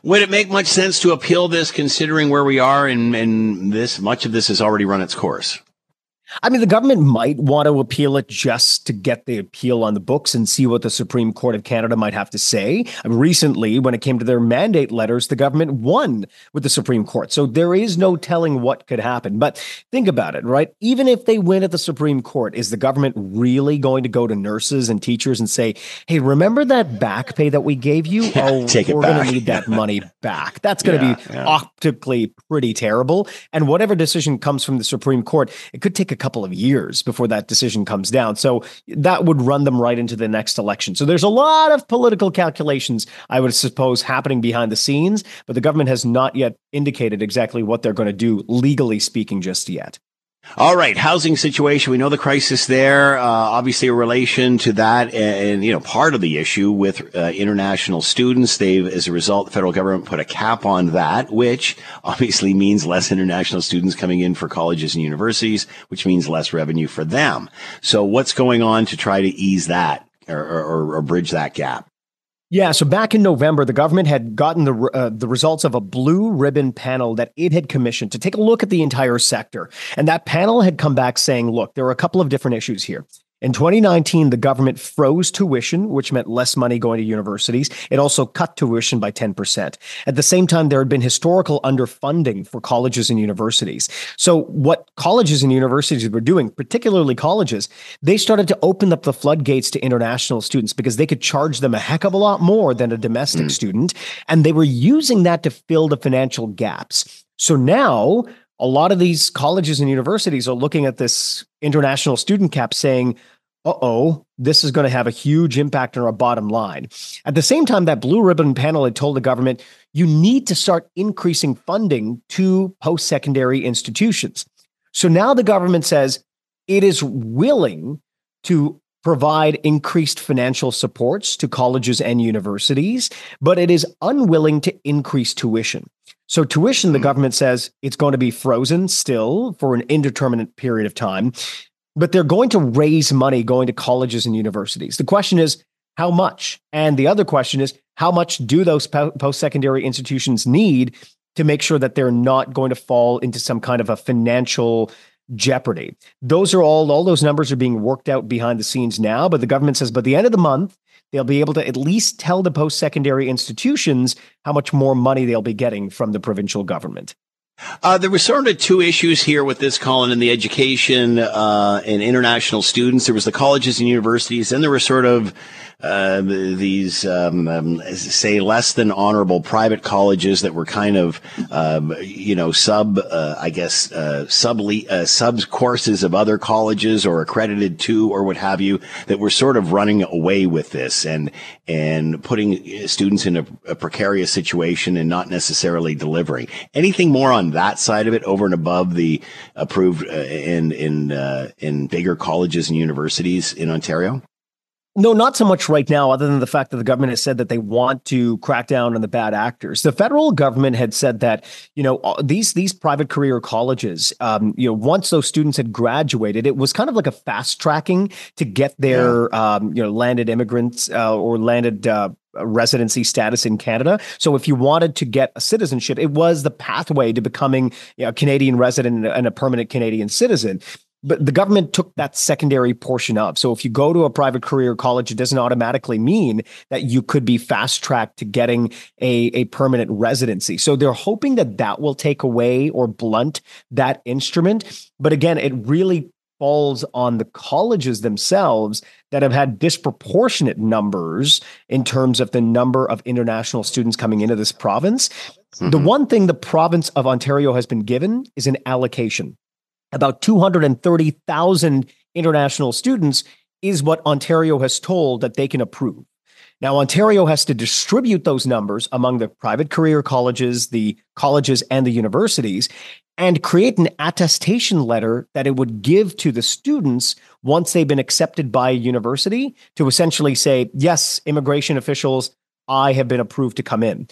S3: Would it make much sense to appeal this, considering where we are, and, and this much of this has already run its course?
S11: I mean, the government might want to appeal it just to get the appeal on the books and see what the Supreme Court of Canada might have to say. Recently, when it came to their mandate letters, the government won with the Supreme Court. So there is no telling what could happen. But think about it, right? Even if they win at the Supreme Court, is the government really going to go to nurses and teachers and say, hey, remember that back pay that we gave you? Oh, we're going to need that *laughs* money back. That's going to
S3: Yeah,
S11: be
S3: yeah.
S11: optically pretty terrible. And whatever decision comes from the Supreme Court, it could take a couple of years before that decision comes down. So that would run them right into the next election. So there's a lot of political calculations, I would suppose, happening behind the scenes, but the government has not yet indicated exactly what they're going to do, legally speaking, just yet.
S3: All right, housing situation. We know the crisis there. Uh, obviously, a relation to that, and you know, part of the issue with uh, international students. They've, as a result, the federal government put a cap on that, which obviously means less international students coming in for colleges and universities, which means less revenue for them. So, what's going on to try to ease that or, or, or bridge that gap?
S11: Yeah, so back in November, the government had gotten the uh, the results of a blue ribbon panel that it had commissioned to take a look at the entire sector, and that panel had come back saying, "Look, there are a couple of different issues here." In 2019, the government froze tuition, which meant less money going to universities. It also cut tuition by 10%. At the same time, there had been historical underfunding for colleges and universities. So, what colleges and universities were doing, particularly colleges, they started to open up the floodgates to international students because they could charge them a heck of a lot more than a domestic hmm. student. And they were using that to fill the financial gaps. So now a lot of these colleges and universities are looking at this international student cap saying, uh oh, this is going to have a huge impact on our bottom line. At the same time, that blue ribbon panel had told the government, you need to start increasing funding to post secondary institutions. So now the government says it is willing to provide increased financial supports to colleges and universities, but it is unwilling to increase tuition. So, tuition, the mm-hmm. government says it's going to be frozen still for an indeterminate period of time, but they're going to raise money going to colleges and universities. The question is, how much? And the other question is, how much do those post secondary institutions need to make sure that they're not going to fall into some kind of a financial jeopardy? Those are all, all those numbers are being worked out behind the scenes now, but the government says by the end of the month, they'll be able to at least tell the post secondary institutions how much more money they'll be getting from the provincial government.
S3: Uh, there were sort of two issues here with this, Colin, in the education uh, and international students. There was the colleges and universities, and there were sort of uh, these, um, um, say, less than honorable private colleges that were kind of, um, you know, sub, uh, I guess, uh, sub uh, sub courses of other colleges or accredited to or what have you that were sort of running away with this and and putting students in a, a precarious situation and not necessarily delivering. Anything more on that side of it over and above the approved uh, in in uh, in bigger colleges and universities in Ontario?
S11: No, not so much right now, other than the fact that the government has said that they want to crack down on the bad actors. The federal government had said that, you know, these these private career colleges, um, you know, once those students had graduated, it was kind of like a fast tracking to get their, yeah. um, you know, landed immigrants uh, or landed uh, residency status in Canada. So if you wanted to get a citizenship, it was the pathway to becoming you know, a Canadian resident and a permanent Canadian citizen but the government took that secondary portion up. So if you go to a private career college, it doesn't automatically mean that you could be fast tracked to getting a, a permanent residency. So they're hoping that that will take away or blunt that instrument. But again, it really falls on the colleges themselves that have had disproportionate numbers in terms of the number of international students coming into this province. Mm-hmm. The one thing the province of Ontario has been given is an allocation about 230,000 international students is what Ontario has told that they can approve. Now, Ontario has to distribute those numbers among the private career colleges, the colleges, and the universities, and create an attestation letter that it would give to the students once they've been accepted by a university to essentially say, yes, immigration officials, I have been approved to come in.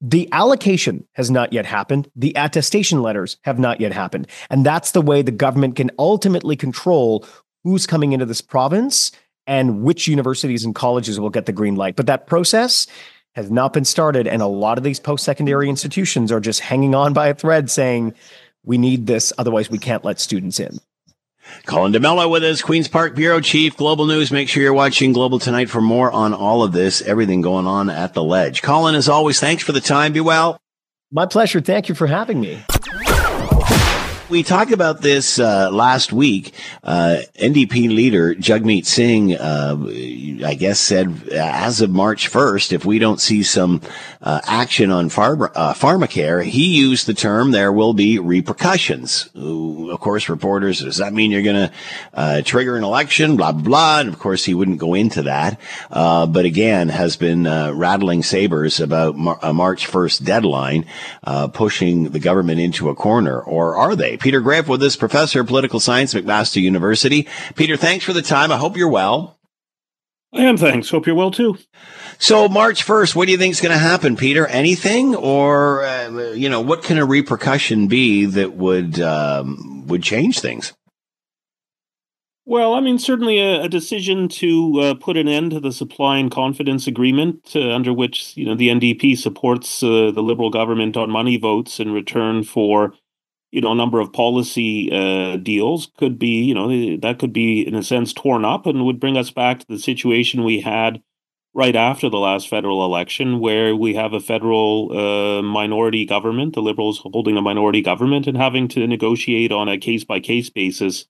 S11: The allocation has not yet happened. The attestation letters have not yet happened. And that's the way the government can ultimately control who's coming into this province and which universities and colleges will get the green light. But that process has not been started. And a lot of these post secondary institutions are just hanging on by a thread saying, we need this, otherwise, we can't let students in.
S3: Colin D'Mello with us, Queen's Park Bureau Chief, Global News. Make sure you're watching Global tonight for more on all of this, everything going on at the ledge. Colin, as always, thanks for the time. Be well.
S11: My pleasure. Thank you for having me
S3: we talked about this uh, last week. Uh, NDP leader Jagmeet Singh, uh, I guess, said as of March 1st, if we don't see some uh, action on pharma, uh, pharmacare, he used the term there will be repercussions. Ooh, of course, reporters, does that mean you're going to uh, trigger an election? Blah, blah, blah. And of course, he wouldn't go into that. but again, has been rattling sabers about Mar- a March 1st deadline, pushing the government into a corner. Or are they? Peter Graefe with us, professor of political science, McMaster University. Peter, thanks for the time. I hope you're well.
S12: I am, thanks. Hope you're well too.
S3: So, March 1st, what do you think is going to happen, Peter? Anything? Or, uh, you know, what can a repercussion be that would, um, would change things?
S12: Well, I mean, certainly a, a decision to uh, put an end to the supply and confidence agreement, uh, under which you know the NDP supports uh, the Liberal government on money votes in return for you know, a number of policy uh, deals could be, you know, that could be in a sense torn up and would bring us back to the situation we had right after the last federal election, where we have a federal uh, minority government, the Liberals holding a minority government and having to negotiate on a case by case basis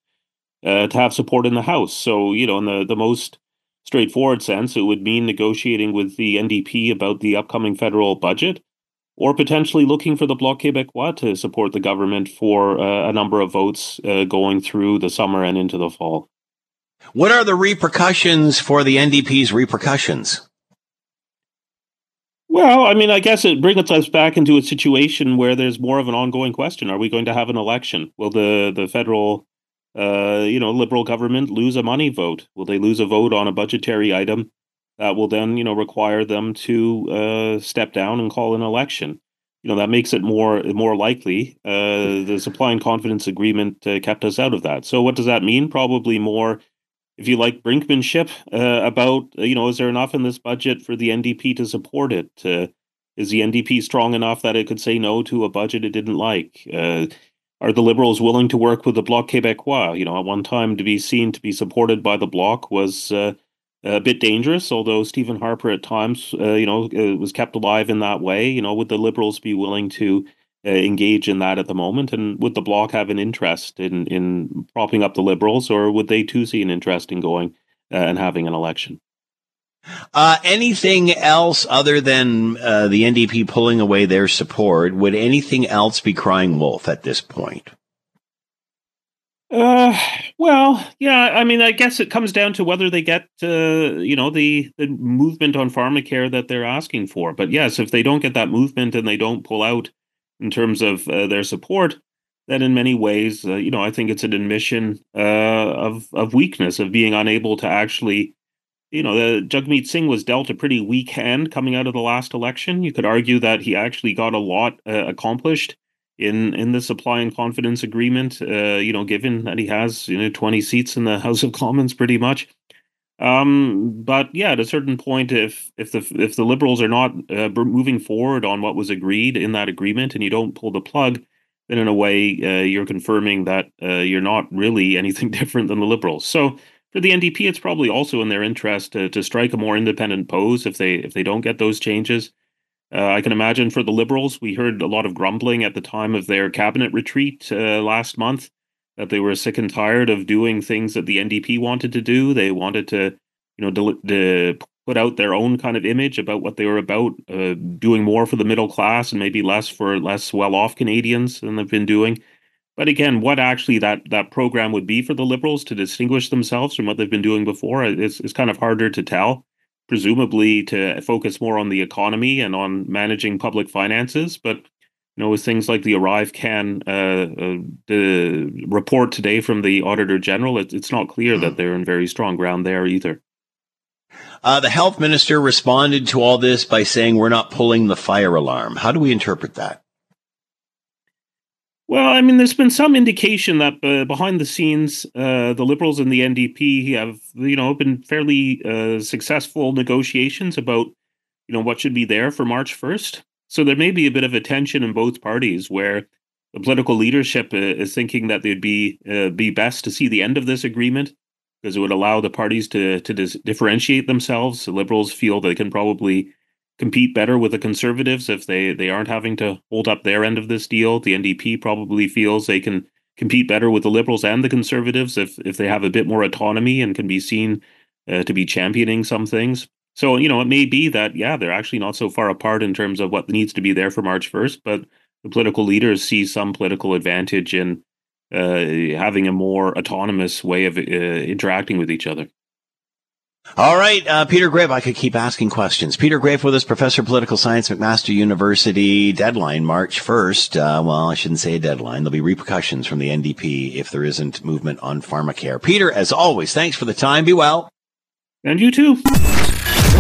S12: uh, to have support in the House. So, you know, in the, the most straightforward sense, it would mean negotiating with the NDP about the upcoming federal budget or potentially looking for the Bloc Québécois to support the government for uh, a number of votes uh, going through the summer and into the fall.
S3: What are the repercussions for the NDP's repercussions?
S12: Well, I mean, I guess it brings us back into a situation where there's more of an ongoing question: Are we going to have an election? Will the the federal, uh, you know, liberal government lose a money vote? Will they lose a vote on a budgetary item that will then you know require them to uh, step down and call an election. You know that makes it more more likely. Uh, the supply and confidence agreement uh, kept us out of that. So what does that mean? Probably more, if you like, brinkmanship uh, about uh, you know is there enough in this budget for the NDP to support it? Uh, is the NDP strong enough that it could say no to a budget it didn't like? are the Liberals willing to work with the Bloc Québécois? You know, at one time to be seen to be supported by the Bloc was a bit dangerous, although Stephen Harper at times, uh, you know, uh, was kept alive in that way. You know, would the Liberals be willing to uh, engage in that at the moment, and would the Bloc have an interest in in propping up the Liberals, or would they too see an interest in going uh, and having an election?
S3: Uh, anything else other than uh, the NDP pulling away their support? Would anything else be crying wolf at this point?
S12: Uh, well, yeah. I mean, I guess it comes down to whether they get, uh, you know, the the movement on pharmacare that they're asking for. But yes, if they don't get that movement and they don't pull out in terms of uh, their support, then in many ways, uh, you know, I think it's an admission uh, of of weakness of being unable to actually, you know, the Jagmeet Singh was dealt a pretty weak hand coming out of the last election. You could argue that he actually got a lot uh, accomplished in in the supply and confidence agreement. Uh, you know, given that he has you know twenty seats in the *laughs* House of Commons, pretty much. Um, but yeah, at a certain point, if if the if the Liberals are not uh, moving forward on what was agreed in that agreement, and you don't pull the plug, then in a way uh, you're confirming that uh, you're not really *laughs* anything different than the Liberals. So for the NDP, it's probably also in their interest to, to strike a more independent pose if they if they don't get those changes. Uh, I can imagine for the Liberals, we heard a lot of grumbling at the time of their cabinet retreat uh, last month that they were sick and tired of doing things that the NDP wanted to do. They wanted to, you know, de- de- put out their own kind of image about what they were about, uh, doing more for the middle class and maybe less for less well-off Canadians than they've been doing. But again, what actually that that program would be for the Liberals to distinguish themselves from what they've been doing before is is kind of harder to tell. Presumably to focus more on the economy and on managing public finances, but you know, with things like the ArriveCAN, uh, uh, the report today from the Auditor General, it, it's not clear that they're in very strong ground there either.
S3: Uh, the health minister responded to all this by saying, We're not pulling the fire alarm. How do we interpret that?
S12: Well, I mean, there's been some indication that uh, behind the scenes, uh, the Liberals and the NDP have, you know, been fairly uh, successful negotiations about, you know, what should be there for March 1st. So there may be a bit of a tension in both parties where the political leadership uh, is thinking that they'd be uh, be best to see the end of this agreement because it would allow the parties to to dis- differentiate themselves. The Liberals feel they can probably compete better with the conservatives if they they aren't having to hold up their end of this deal. The NDP probably feels they can compete better with the liberals and the conservatives if if they have a bit more autonomy and can be seen uh, to be championing some things. So you know it may be that yeah they're actually not so far apart in terms of what needs to be there for March first, but the political leaders see some political advantage in uh, having a more autonomous way of uh, interacting with each other.
S3: All right, uh, Peter Graefe. I could keep asking questions. Peter Graefe with us, professor of political science, McMaster University. Deadline March 1st. Uh, well, I shouldn't say a deadline. There'll be repercussions from the NDP if there isn't movement on pharmacare. Peter, as always, thanks for the time. Be well.
S12: And you too.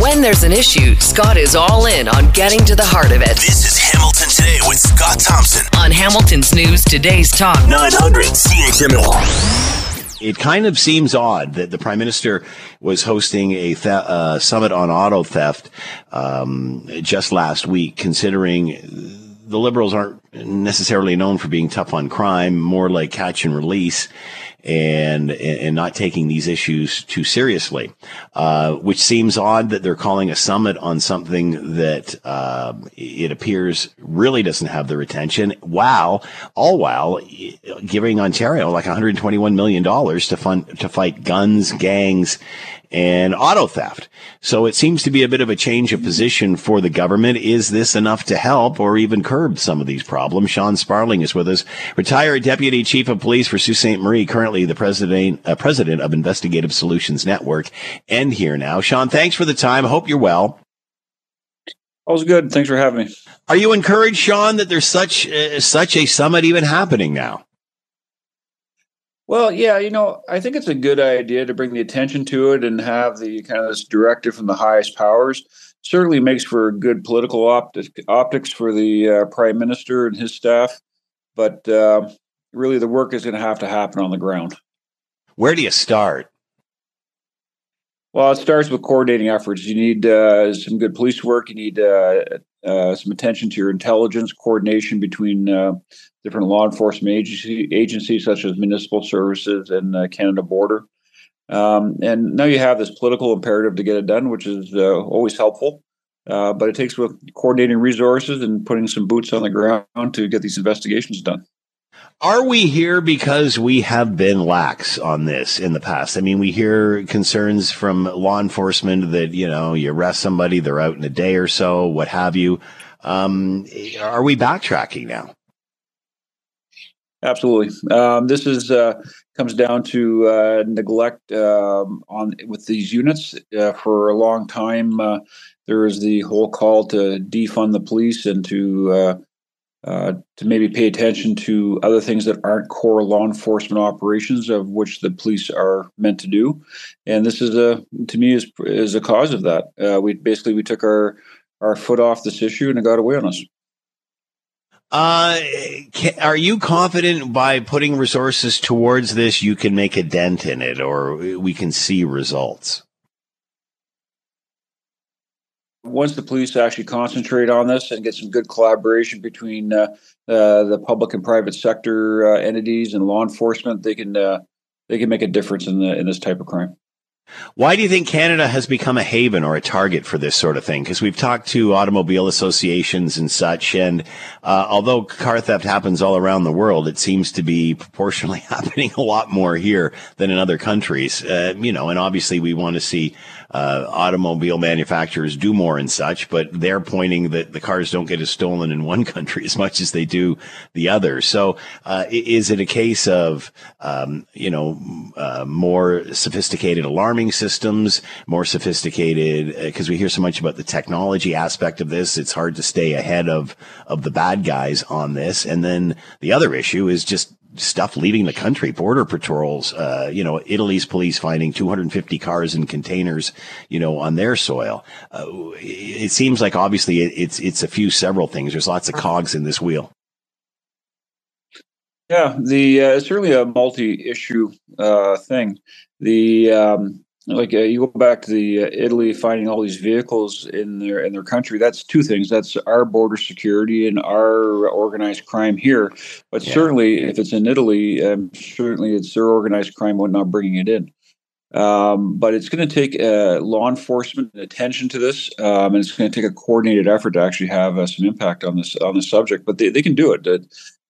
S9: When there's an issue, Scott is all in on getting to the heart of it.
S1: This is Hamilton Today with Scott Thompson
S9: on Hamilton's News Today's Talk
S1: 900 CHML
S3: it kind of seems odd that the prime minister was hosting a th- uh, summit on auto theft um, just last week, considering the liberals aren't necessarily known for being tough on crime, more like catch and release and and not taking these issues too seriously, uh, which seems odd that they're calling a summit on something that uh, it appears really doesn't have their attention. Wow, all while giving Ontario like 121 million dollars to fund to fight guns, gangs, and auto theft. So it seems to be a bit of a change of position for the government. Is this enough to help or even curb some of these problems? Sean Sparling is with us, retired deputy chief of police for Sault Ste. Marie, currently the president, uh, president of Investigative Solutions Network, and here now. Sean, thanks for the time. Hope you're well.
S13: All's good. Thanks for having me.
S3: Are you encouraged, Sean, that there's such uh, such a summit even happening now?
S13: Well, yeah, you know, I think it's a good idea to bring the attention to it and have the kind of this directive from the highest powers. Certainly makes for good political optic, optics for the uh, prime minister and his staff, but uh, really the work is going to have to happen on the ground.
S3: Where do you start?
S13: Well, it starts with coordinating efforts. You need uh, some good police work. You need uh, uh, some attention to your intelligence coordination between uh, different law enforcement agency, agencies such as municipal services and uh, Canada Border. Um, and now you have this political imperative to get it done, which is uh, always helpful. Uh, but it takes with coordinating resources and putting some boots on the ground to get these investigations done.
S3: Are we here because we have been lax on this in the past? I mean, we hear concerns from law enforcement that, you know, you arrest somebody, they're out in a day or so, what have you. Um, are we backtracking now?
S13: Absolutely. Um, this is uh, comes down to uh, neglect um, on with these units uh, for a long time. Uh, there is the whole call to defund the police and to uh, uh, to maybe pay attention to other things that aren't core law enforcement operations of which the police are meant to do. And this is a to me is is a cause of that. we basically we took our our foot off this issue and it got away on us.
S3: Uh, can, are you confident by putting resources towards this, you can make a dent in it, or we can see results?
S13: Once the police actually concentrate on this and get some good collaboration between uh, uh, the public and private sector uh, entities and law enforcement, they can uh, they can make a difference in the in this type of crime.
S3: Why do you think Canada has become a haven or a target for this sort of thing? Because we've talked to automobile associations and such, and uh, although car theft happens all around the world, it seems to be proportionally *laughs* happening a lot more here than in other countries. Uh, you know, and obviously we want to see uh, automobile manufacturers do more and such, but they're pointing that the cars don't get as stolen in one *laughs* country as much as they do the other. So, uh, is it a case of, um, you know, uh, more sophisticated alarming systems, more sophisticated, because we hear so much about the technology aspect of this. It's hard to stay ahead of, of the bad guys on this. And then the other issue is just stuff leaving the country, border patrols, uh, you know, Italy's police finding 250 cars and containers, you know, on their soil. Uh, it seems like obviously it's, it's a few several things. There's lots of cogs in this wheel.
S13: Yeah, the uh, it's certainly a multi-issue uh, thing. The um, like uh, you go back to the uh, Italy finding all these vehicles in their in their country. That's two things. That's our border security and our organized crime here. But yeah. certainly, if it's in Italy, um, certainly it's their organized crime when not bringing it in. Um, but it's going to take uh, law enforcement attention to this, um, and it's going to take a coordinated effort to actually have uh, some impact on this on the subject. But they, they can do it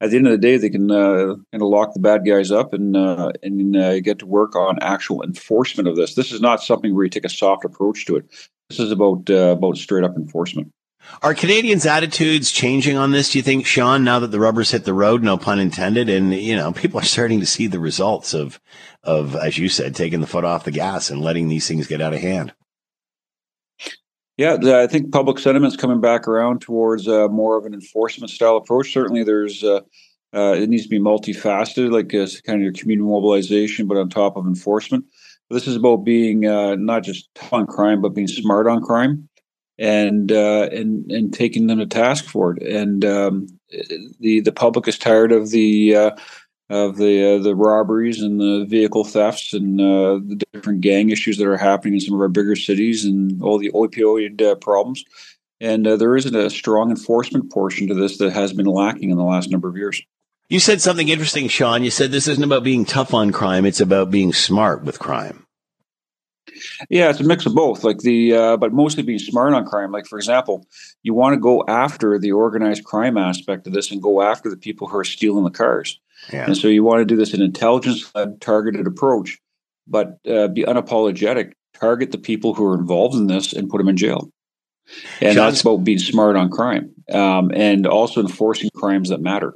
S13: at the end of the day, they can uh, kind of lock the bad guys up and uh, and uh, get to work on actual enforcement of this. This is not something where you take a soft approach to it. This is about uh, about straight up enforcement.
S3: Are Canadians' attitudes changing on this? Do you think, Sean? Now that the rubber's hit the road, no pun intended, and you know people are starting to see the results of of, as you said, taking the foot off the gas and letting these things get out of hand.
S13: Yeah, I think public sentiment's coming back around towards uh, more of an enforcement style approach. Certainly, there's uh, uh, it needs to be multifaceted, like uh, kind of your community mobilization, but on top of enforcement. This is about being uh, not just tough on crime, but being smart on crime, and uh, and and taking them to task for it. And um, the the public is tired of the of the uh, the robberies and the vehicle thefts and uh, the different gang issues that are happening in some of our bigger cities and all the opioid uh, problems. And uh, there isn't a strong enforcement portion to this that has been lacking in the last number of years.
S3: You said something interesting, Sean. You said this isn't about being tough on crime; it's about being smart with crime.
S13: Yeah, it's a mix of both. Like the, uh, but mostly being smart on crime. Like for example, you want to go after the organized crime aspect of this and go after the people who are stealing the cars. Yeah. And so you want to do this in intelligence led, targeted approach, but uh, be unapologetic. Target the people who are involved in this and put them in jail. And Sean, that's about being smart on crime um, and also enforcing crimes that matter.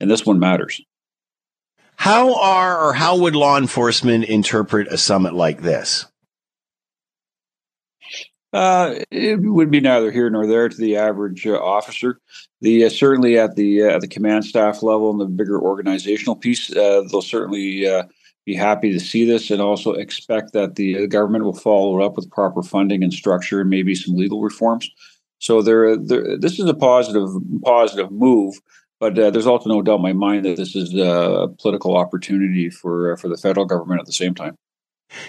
S13: And this one matters.
S3: How are or how would law enforcement interpret a summit like this?
S13: Uh, it would be neither here nor there to the average uh, officer. The uh, certainly at the uh, at the command staff level and the bigger organizational piece, uh, they'll certainly be happy to see this and also expect that the government will follow up with proper funding and structure and maybe some legal reforms. So there, there this is a positive positive move. But there's also no doubt in my mind that this is a political opportunity for for the federal government at the same time.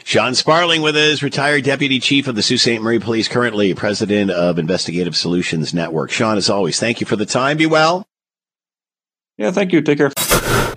S3: Sean Sparling with us, retired deputy chief of the Sault Ste. Marie Police, currently president of Investigative Solutions Network. Sean, as always, thank you for the time. Be well.
S13: Yeah, thank you. Take care.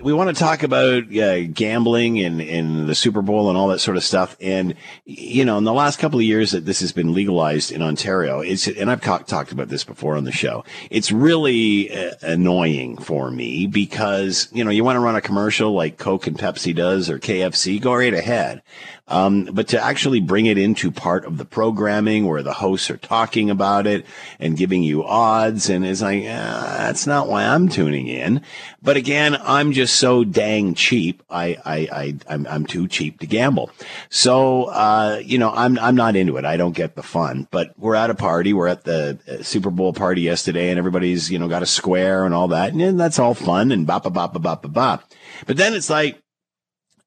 S3: We want to talk about uh, gambling and, and the Super Bowl and all that sort of stuff. And, you know, in the last couple of years that this has been legalized in Ontario, it's, and I've talk, talked about this before on the show, it's really uh, annoying for me because, you know, you want to run a commercial like Coke and Pepsi does or KFC, go right ahead. Um, but to actually bring it into part of the programming where the hosts are talking about it and giving you odds and it's like, uh, that's not why I'm tuning in. But again, I'm just so dang cheap. I, I, I, I'm, I'm too cheap to gamble. So, uh, you know, I'm, I'm not into it. I don't get the fun, but we're at a party. We're at the uh, Super Bowl party yesterday and everybody's, you know, got a square and all that. And that's all fun and ba ba ba ba ba ba. But then it's like,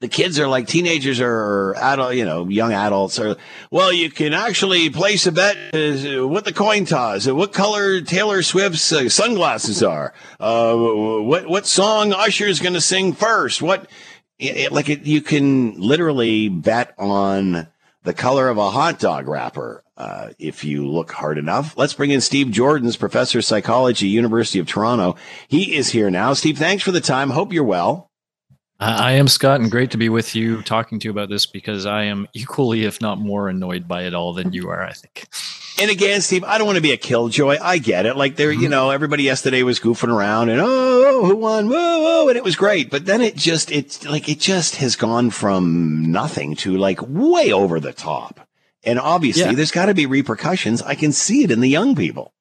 S3: the kids are like teenagers or adult, you know, young adults are, well, you can actually place a bet with the coin toss, uh, what color Taylor Swift's uh, sunglasses are, uh, what, what song Usher is going to sing first, what, it, like it, you can literally bet on the color of a hot dog wrapper. Uh, if you look hard enough, let's bring in Steve Joordens, professor of psychology, University of Toronto. He is here now. Steve, thanks for the time. Hope you're well.
S14: I am Scott, and great to be with you talking to you about this because I am equally, if not more, annoyed by it all than you are. I think.
S3: And again, Steve, I don't want to be a killjoy. I get it. Like there, you mm-hmm. know, everybody yesterday was goofing around and oh, who won? Whoa, whoa, and it was great. But then it just, it's like it just has gone from nothing to like way over the top. And obviously,
S14: Yeah.
S3: there's got to be repercussions. I can see it in the young people.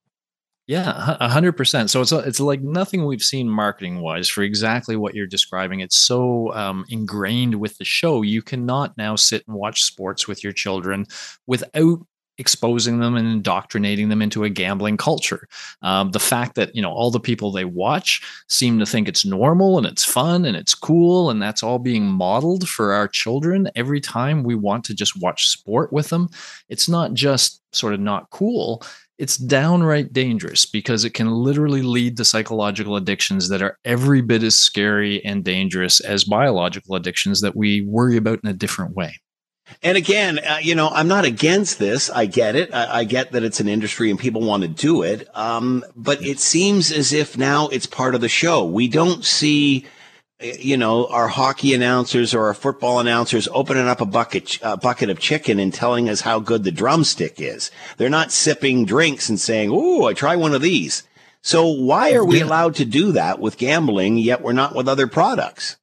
S14: Yeah, a hundred percent. So it's it's like nothing we've seen marketing wise for exactly what you're describing. It's so um, ingrained with the show. You cannot now sit and watch sports with your children without exposing them and indoctrinating them into a gambling culture. Um, the fact that you know all the people they watch seem to think it's normal and it's fun and it's cool and that's all being modeled for our children every time we want to just watch sport with them. It's not just sort of not cool it's downright dangerous because it can literally lead to psychological addictions that are every bit as scary and dangerous as biological addictions that we worry about in a different way.
S3: And again, uh, you know, I'm not against this. I get it. I, I get that it's an industry and people want to do it. Um, but it seems as if now it's part of the show. We don't see, you know, our hockey announcers or our football announcers opening up a bucket, a bucket of chicken and telling us how good the drumstick is. They're not sipping drinks and saying, "Oh, I try one of these." So why are we allowed to do that with gambling, yet we're not with other products?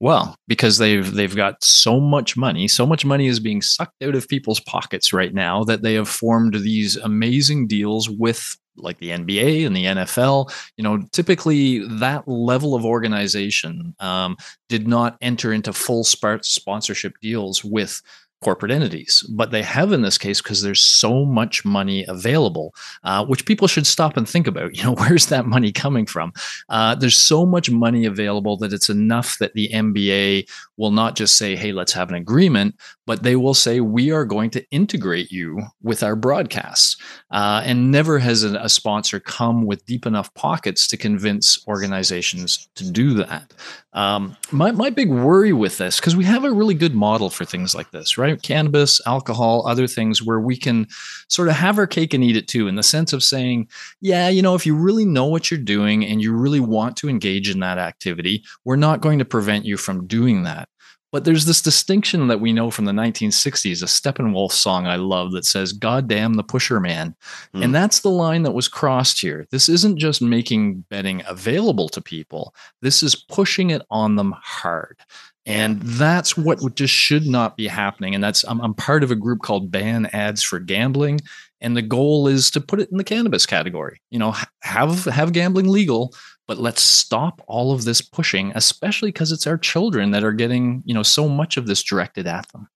S14: Well, because they've they've got so much money, so much money is being sucked out of people's pockets right now that they have formed these amazing deals with like the NBA and the NFL. You know, typically that level of organization um, did not enter into full sponsorship deals with corporate entities, but they have in this case because there's so much money available, uh, which people should stop and think about. *laughs* You know, where's that money coming from? Uh, there's so much money available that it's enough that the NBA will not just say, hey, let's have an agreement, but they will say, we are going to integrate you with our broadcasts. Uh, and never has a, a sponsor come with deep enough pockets to convince organizations to do that. Um, my, my big worry with this, because we have a really good model for things like this, right? Cannabis, alcohol, other things where we can sort of have our cake and eat it too, in the sense of saying, yeah, you know, if you really know what you're doing and you really want to engage in that activity, we're not going to prevent you from doing that. But there's this distinction that we know from the 1960s, a Steppenwolf song I love that says, God damn the pusher man.
S3: Hmm.
S14: And that's the line that was crossed here. This isn't just making betting available to people, this is pushing it on them hard. And that's what just should not be happening. And that's, I'm, I'm part of a group called Ban Ads for Gambling. And the goal is to put it in the cannabis category. You know, have have gambling legal, but let's stop all of this pushing, especially because it's our children that are getting, you know, so much of this directed at them.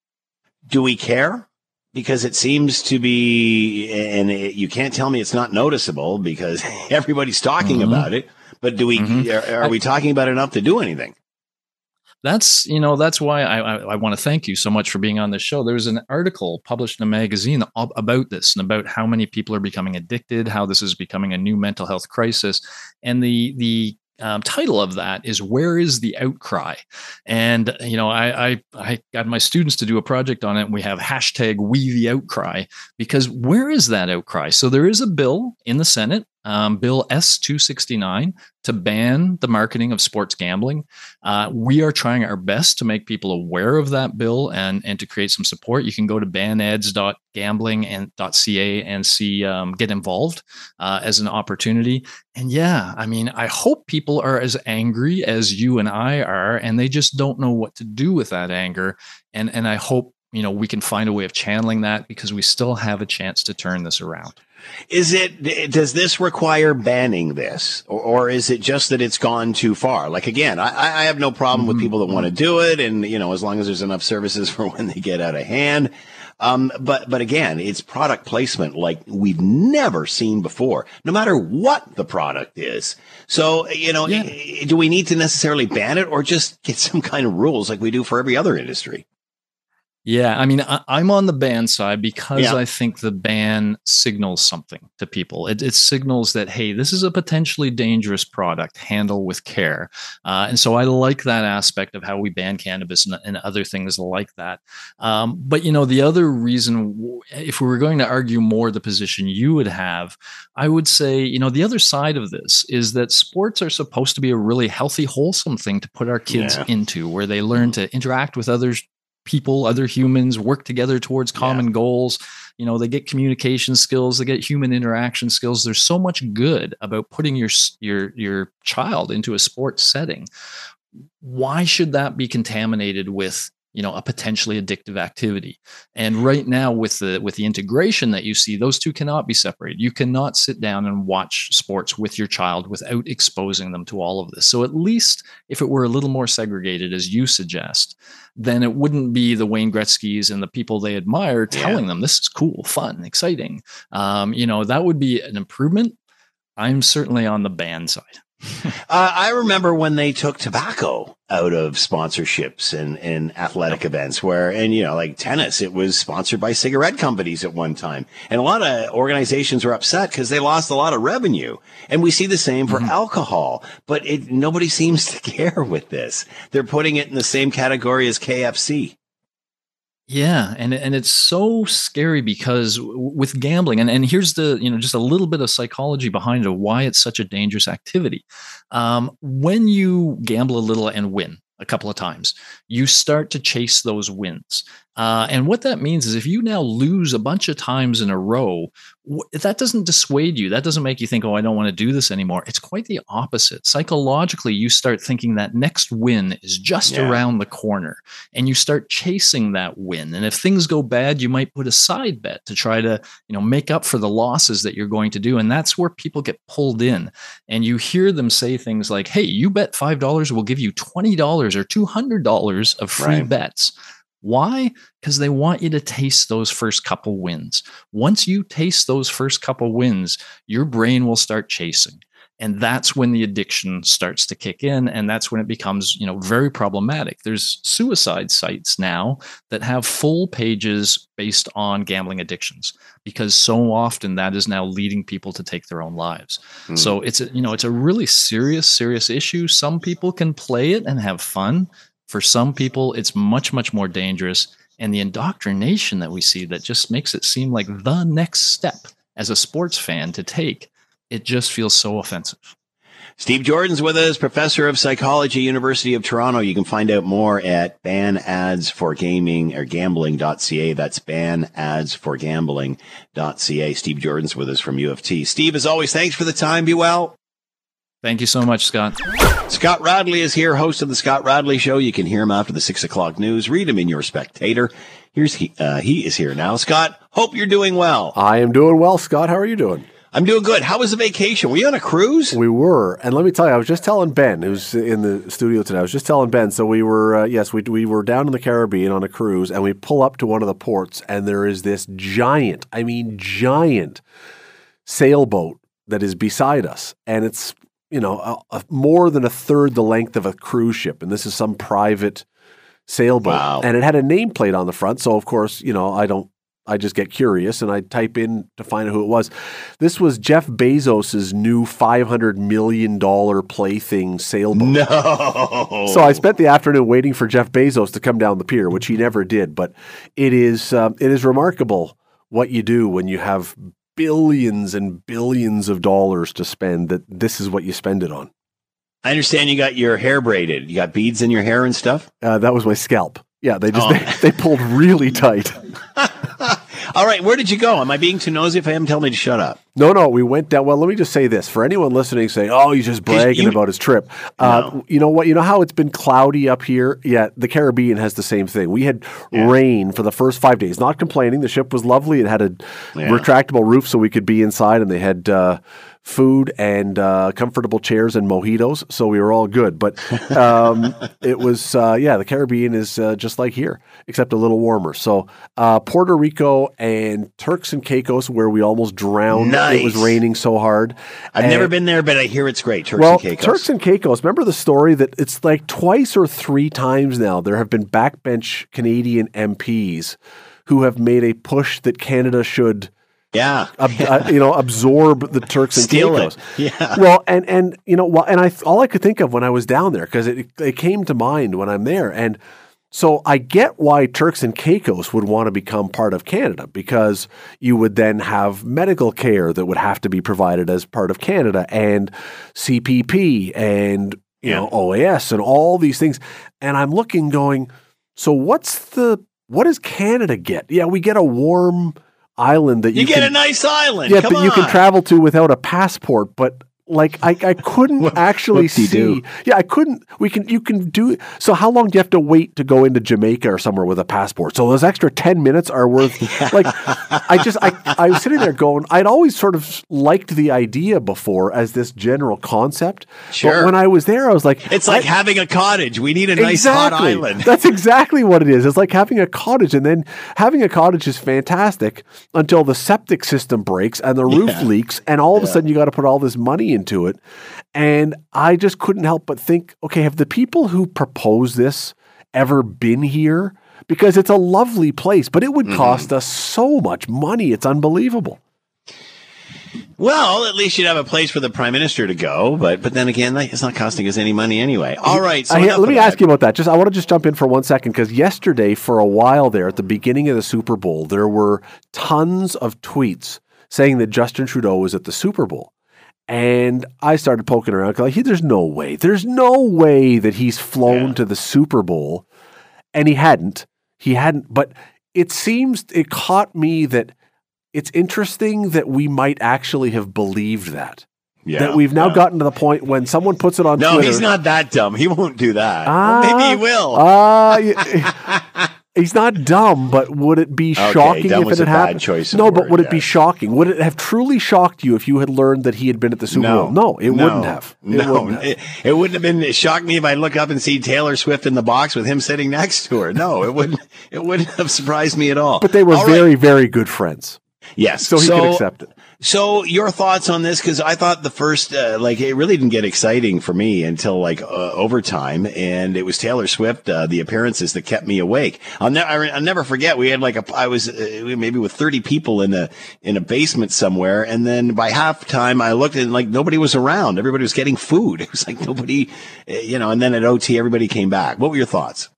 S3: do we care? Because it seems to be, and it, you can't tell me it's not noticeable because *laughs* everybody's talking
S14: Mhm.
S3: about it. But do we?
S14: Mhm.
S3: Are, are we talking about enough to do anything?
S14: That's you know that's why I I, I want to thank you so much for being on this show. There was an article published in a magazine about this and about how many people are becoming addicted, how this is becoming a new mental health crisis, and the the um, title of that is "Where is the outcry?" And you know, I, I I got my students to do a project on it. And we have hashtag We the Outcry because where is that outcry? So there is a bill in the Senate, um, Bill S two sixty nine, to ban the marketing of sports gambling. Uh, we are trying our best to make people aware of that bill and and to create some support. You can go to banads.gambling and and see um, get involved uh, as an opportunity. And yeah, I mean, I hope people are as angry as you and I are, and they just don't know what to do with that anger. And and I hope you know we can find a way of channeling that because we still have a chance to turn this around.
S3: Is it? Does this require banning this, or, or is it just that it's gone too far? Like again, I, I have no problem with people that want to do it, and you know, as long as there's enough services *laughs* for when they get out of hand. Um, but but again, it's product placement like we've never seen before, no matter what the product is. So you know, do we need to necessarily ban it, or just get some kind of rules like we do for every other industry?
S14: Yeah, I mean, I, I'm on the ban side because
S3: Yeah.
S14: I think the ban signals something to people. It, it signals that hey, this is a potentially dangerous product. Handle with care, uh, and so I like that aspect of how we ban cannabis and, and other things like that. Um, but you know, the other reason, if we were going to argue more the position you would have, I would say, you know, the other side of this is that sports are supposed to be a really healthy, wholesome thing to put our kids
S3: Yeah.
S14: into, where they learn to interact with others people, other humans, work together towards common goals. You know, they get communication skills, they get human interaction skills. There's so much good about putting your your your child into a sports setting. Why should that be contaminated with you know a potentially addictive activity and right now with the with the integration that you see those two cannot be separated you cannot sit down and watch sports with your child without exposing them to all of this so at least if it were a little more segregated as you suggest then it wouldn't be the Wayne Gretzky's and the people they admire telling yeah. them this is cool, fun, exciting. Um, you know, that would be an improvement. I'm certainly on the band side. *laughs*
S3: uh, I remember when they took tobacco out of sponsorships and, and athletic events where, and you know, like tennis, it was sponsored by cigarette companies at one time. And a lot of organizations were upset because they lost a lot of revenue. And we see the same for mm-hmm. alcohol, but it, nobody seems to *laughs* care with this. They're putting it in the same category as KFC.
S14: Yeah, and and it's so scary because with gambling, and, and here's the you know just a little bit of psychology behind it, why it's such a dangerous activity. Um, when you gamble a little and win a couple of times, you start to chase those wins. Uh, and what that means is if you now lose a bunch of times in a row, that doesn't dissuade you. That doesn't make you think, oh, I don't want to do this anymore. It's quite the opposite. Psychologically, you start thinking that next win is just yeah. around the corner and you start chasing that win. And if things go bad, you might put a side bet to try to, you know, make up for the losses that you're going to do. And that's where people get pulled in. And you hear them say things like, hey, you bet $5, we'll give you $20 or $200 of free right. bets. Why? Because they want you to taste those first couple wins. Once you taste those first couple wins, your brain will start chasing. And that's when the addiction starts to kick in. And that's when it becomes, you know, very problematic. There's suicide sites now that have full pages based on gambling addictions because so often that is now leading people to take their own lives. Mm. So it's a, you know, it's a really serious, serious issue. Some people can play it and have fun. For some people, it's much, much more dangerous. And the indoctrination that we see that just makes it seem like the next step as a sports fan to take, it just feels so offensive.
S3: Steve Joordens with us, professor of psychology, University of Toronto. You can find out more at ban ads for gaming or gambling.ca. That's ban ads for gambling.ca. Steve Joordens with us from U of T. Steve, as always, thanks for the time. Be well.
S14: Thank you so much, Scott.
S3: Scott Radley is here, host of the Scott Radley Show. You can hear him after the six o'clock news. Read him in your Spectator. Here's he. Uh, he is here now. Scott, hope you're doing well.
S15: I am doing well, Scott. How are you doing?
S3: I'm doing good. How was the vacation? Were you on a cruise?
S15: We were, and let me tell you, I was just telling Ben, who's in the studio today. I was just telling Ben. So we were, uh, yes, we we were down in the Caribbean on a cruise, and we pull up to one of the ports, and there is this giant, I mean, giant sailboat that is beside us, and it's you know, a, a, more than a third the length of a cruise ship, and this is some private sailboat, wow. and it had a nameplate on the front. So of course, you know, I don't. I just get curious and I type in to find out who it was. This was Jeff Bezos's new five hundred million dollar plaything sailboat.
S3: No.
S15: So I spent the afternoon waiting for Jeff Bezos to come down the pier, which he never did. But it is um, it is remarkable what you do when you have billions and billions of dollars to spend that this is what you spend it on.
S3: I understand you got your hair braided. You got beads in your hair and stuff?
S15: Uh, that was my scalp. Yeah, they just oh. they, they pulled really tight. *laughs*
S3: All right, where did you go? Am I being too nosy if I am? Tell me to shut up.
S15: No, no, we went down. Well, let me just say this for anyone listening, saying, "Oh, he's just bragging you, about his trip." Uh, no. You know what? You know how it's been cloudy up here. Yeah, the Caribbean has the same thing. We had yeah. rain for the first five days. Not complaining. The ship was lovely. It had a yeah. retractable roof, so we could be inside, and they had. Uh, food and uh, comfortable chairs and mojitos, so we were all good. But um, *laughs* it was, uh, yeah, the Caribbean is uh, just like here, except a little warmer. So uh, Puerto Rico and Turks and Caicos, where we almost drowned. Nice. It was raining so hard.
S3: I've and, never been there, but I hear it's great. Turks
S15: well,
S3: and Caicos.
S15: Turks and Caicos. Remember the story that it's like twice or three times now there have been backbench Canadian MPs who have made a push that Canada should –
S3: yeah,
S15: ab- uh, you know, absorb the Turks and
S3: Steal
S15: Caicos.
S3: It. Yeah.
S15: Well, and and you know, well, and I all I could think of when I was down there because it it came to mind when I'm there, and so I get why Turks and Caicos would want to become part of Canada because you would then have medical care that would have to be provided as part of Canada and CPP and you yeah. know OAS and all these things, and I'm looking going, so what's the what does Canada get? Yeah, we get a warm island that you,
S3: you get
S15: can,
S3: a nice island.
S15: Yeah,
S3: Come
S15: that
S3: on.
S15: you can travel to without a passport. But Like I, I couldn't *laughs* actually
S3: whoop-de-doo.
S15: see. Yeah, I couldn't. We can. You can do. So how long do you have to wait to go into Jamaica or somewhere with a passport? So those extra ten minutes are worth. *laughs* like, I just I I was sitting there going. I'd always sort of liked the idea before as this general concept.
S3: Sure.
S15: But when I was there, I was like,
S3: It's like
S15: I-
S3: having a cottage. We need a nice hot island. *laughs*
S15: That's exactly what it is. It's like having a cottage, and then having a cottage is fantastic until the septic system breaks and the roof
S3: Yeah.
S15: leaks, and all of a sudden you got to put all this money into it. And I just couldn't help but think, okay, have the people who proposed this ever been here? Because it's a lovely place, but it would
S3: Mm-hmm.
S15: cost us so much money. It's unbelievable.
S3: Well, at least you'd have a place for the prime minister to go. But but then again, it's not costing us any money anyway. All right. So
S15: I let me ask you about that. Just I want to just jump in for one second because yesterday, for a while there, at the beginning of the Super Bowl, there were tons of tweets saying that Justin Trudeau was at the Super Bowl. And I started poking around. Like, there's no way. There's no way that he's flown to the Super Bowl, and he hadn't. He hadn't. But it seems it caught me that it's interesting that we might actually have believed that.
S3: Yeah,
S15: that we've now
S3: yeah.
S15: gotten to the point when someone puts it on
S3: No,
S15: Twitter.
S3: he's not that dumb. He won't do that.
S15: Ah,
S3: Well, maybe he will.
S15: Ah, y- *laughs* *laughs* he's not dumb, but would it be
S3: Okay,
S15: shocking if it
S3: a
S15: had
S3: bad
S15: happened? no, but
S3: word,
S15: would it be shocking? Would it have truly shocked you if you had learned that he had been at the Super
S3: no,
S15: Bowl? No, it
S3: no,
S15: wouldn't have. It
S3: no,
S15: wouldn't have.
S3: It, it wouldn't have been. It shocked me if I look up and see Taylor Swift in the box with him sitting next to her. No, it wouldn't. It wouldn't have surprised me at all.
S15: But they were
S3: All right.
S15: very, very good friends.
S3: Yes,
S15: So he could accept it.
S3: So your thoughts on this? Because I thought the first, uh, like, it really didn't get exciting for me until like uh, overtime, and it was Taylor Swift, uh, the appearances that kept me awake. I'll never, I'll never forget. We had like a, I was uh, maybe with thirty people in a in a basement somewhere, and then by halftime, I looked and like nobody was around. Everybody was getting food. *laughs* It was like nobody, uh, you know. And then at OT, everybody came back. What were your thoughts?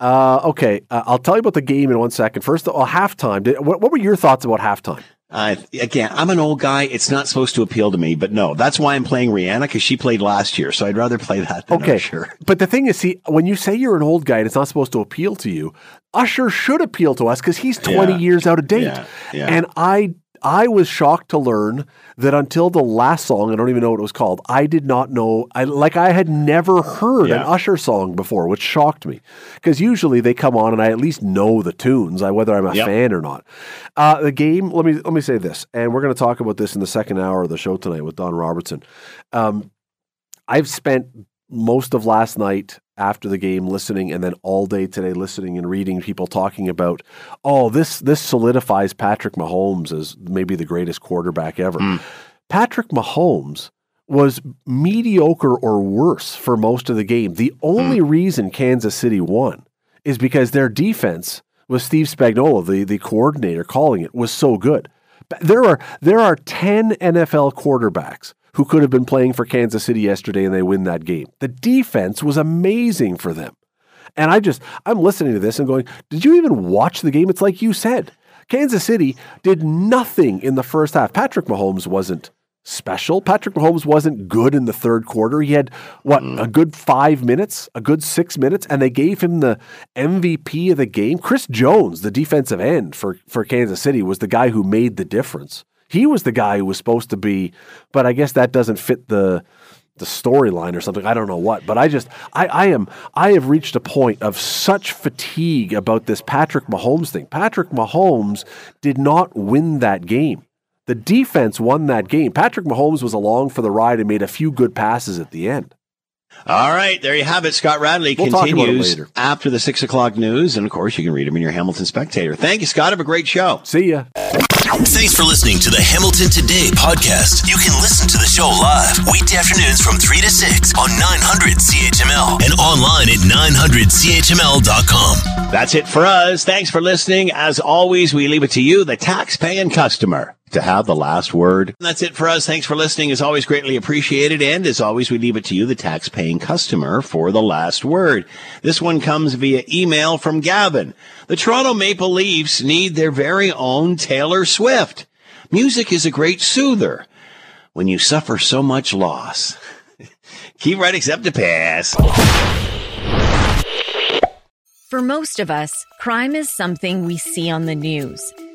S15: Uh, okay, uh, I'll tell you about the game in one second. First, of all, halftime. Did, what, what were your thoughts about halftime?
S3: Uh, again, I'm an old guy. It's not supposed to appeal to me, but no, that's why I'm playing Rihanna because she played last year. So I'd rather play that than
S15: Okay,
S3: Usher. *laughs*
S15: but the thing is, see, when you say you're an old guy and it's not supposed to appeal to you, Usher should appeal to us because he's 20
S3: Yeah.
S15: years out of date.
S3: Yeah, yeah.
S15: And I, I was shocked to learn that until the last song, I don't even know what it was called. I did not know. I like I had never heard an Usher song before, which shocked me because usually they come on and I at least know the tunes, I, whether I'm a
S3: Yep.
S15: fan or not. Uh, the game. Let me let me say this, and we're going to talk about this in the second hour of the show tonight with Don Robertson. Um, I've spent most of last night after the game listening and then all day today listening and reading people talking about oh this this solidifies Patrick Mahomes as maybe the greatest quarterback ever.
S3: Hmm.
S15: Patrick Mahomes was mediocre or worse for most of the game. The only
S3: Hmm.
S15: reason Kansas City won is because their defense was Steve Spagnuolo, the, the coordinator calling it, was so good. There are there are 10 NFL quarterbacks who could have been playing for Kansas City yesterday and they win that game. The defense was amazing for them. And I just I'm listening to this and going, "Did you even watch the game?" It's like you said. Kansas City did nothing in the first half. Patrick Mahomes wasn't special. Patrick Mahomes wasn't good in the third quarter. He had what a good five minutes, a good six minutes, and they gave him the MVP of the game. Chris Jones, the defensive end for for Kansas City, was the guy who made the difference. He was the guy who was supposed to be, but I guess that doesn't fit the the storyline or something. I don't know what, but I just I, I am I have reached a point of such fatigue about this Patrick Mahomes thing. Patrick Mahomes did not win that game. The defense won that game. Patrick Mahomes was along for the ride and made a few good passes at the end.
S3: All right, there you have it. Scott Radley
S15: We'll talk about
S3: continues
S15: later.
S3: after the six o'clock news, and of course, you can read him in your Hamilton Spectator. Thank you, Scott. Have a great show.
S15: See ya.
S1: Thanks for listening to the Hamilton Today podcast. You can listen to the show live weekday afternoons from 3 to 6 on 900 CHML and online at 900CHML.com.
S3: That's it for us. Thanks for listening. As always, we leave it to you, the tax-paying customer, to have the last word. And that's it for us. Thanks for listening. As always, greatly appreciated. And as always, we leave it to you, the tax-paying customer, for the last word. This one comes via email from Gavin. The Toronto Maple Leafs need their very own Taylor Swift. Music is a great soother when you suffer so much loss. *laughs* Keep right, accept a pass.
S16: For most of us, crime is something we see on the news.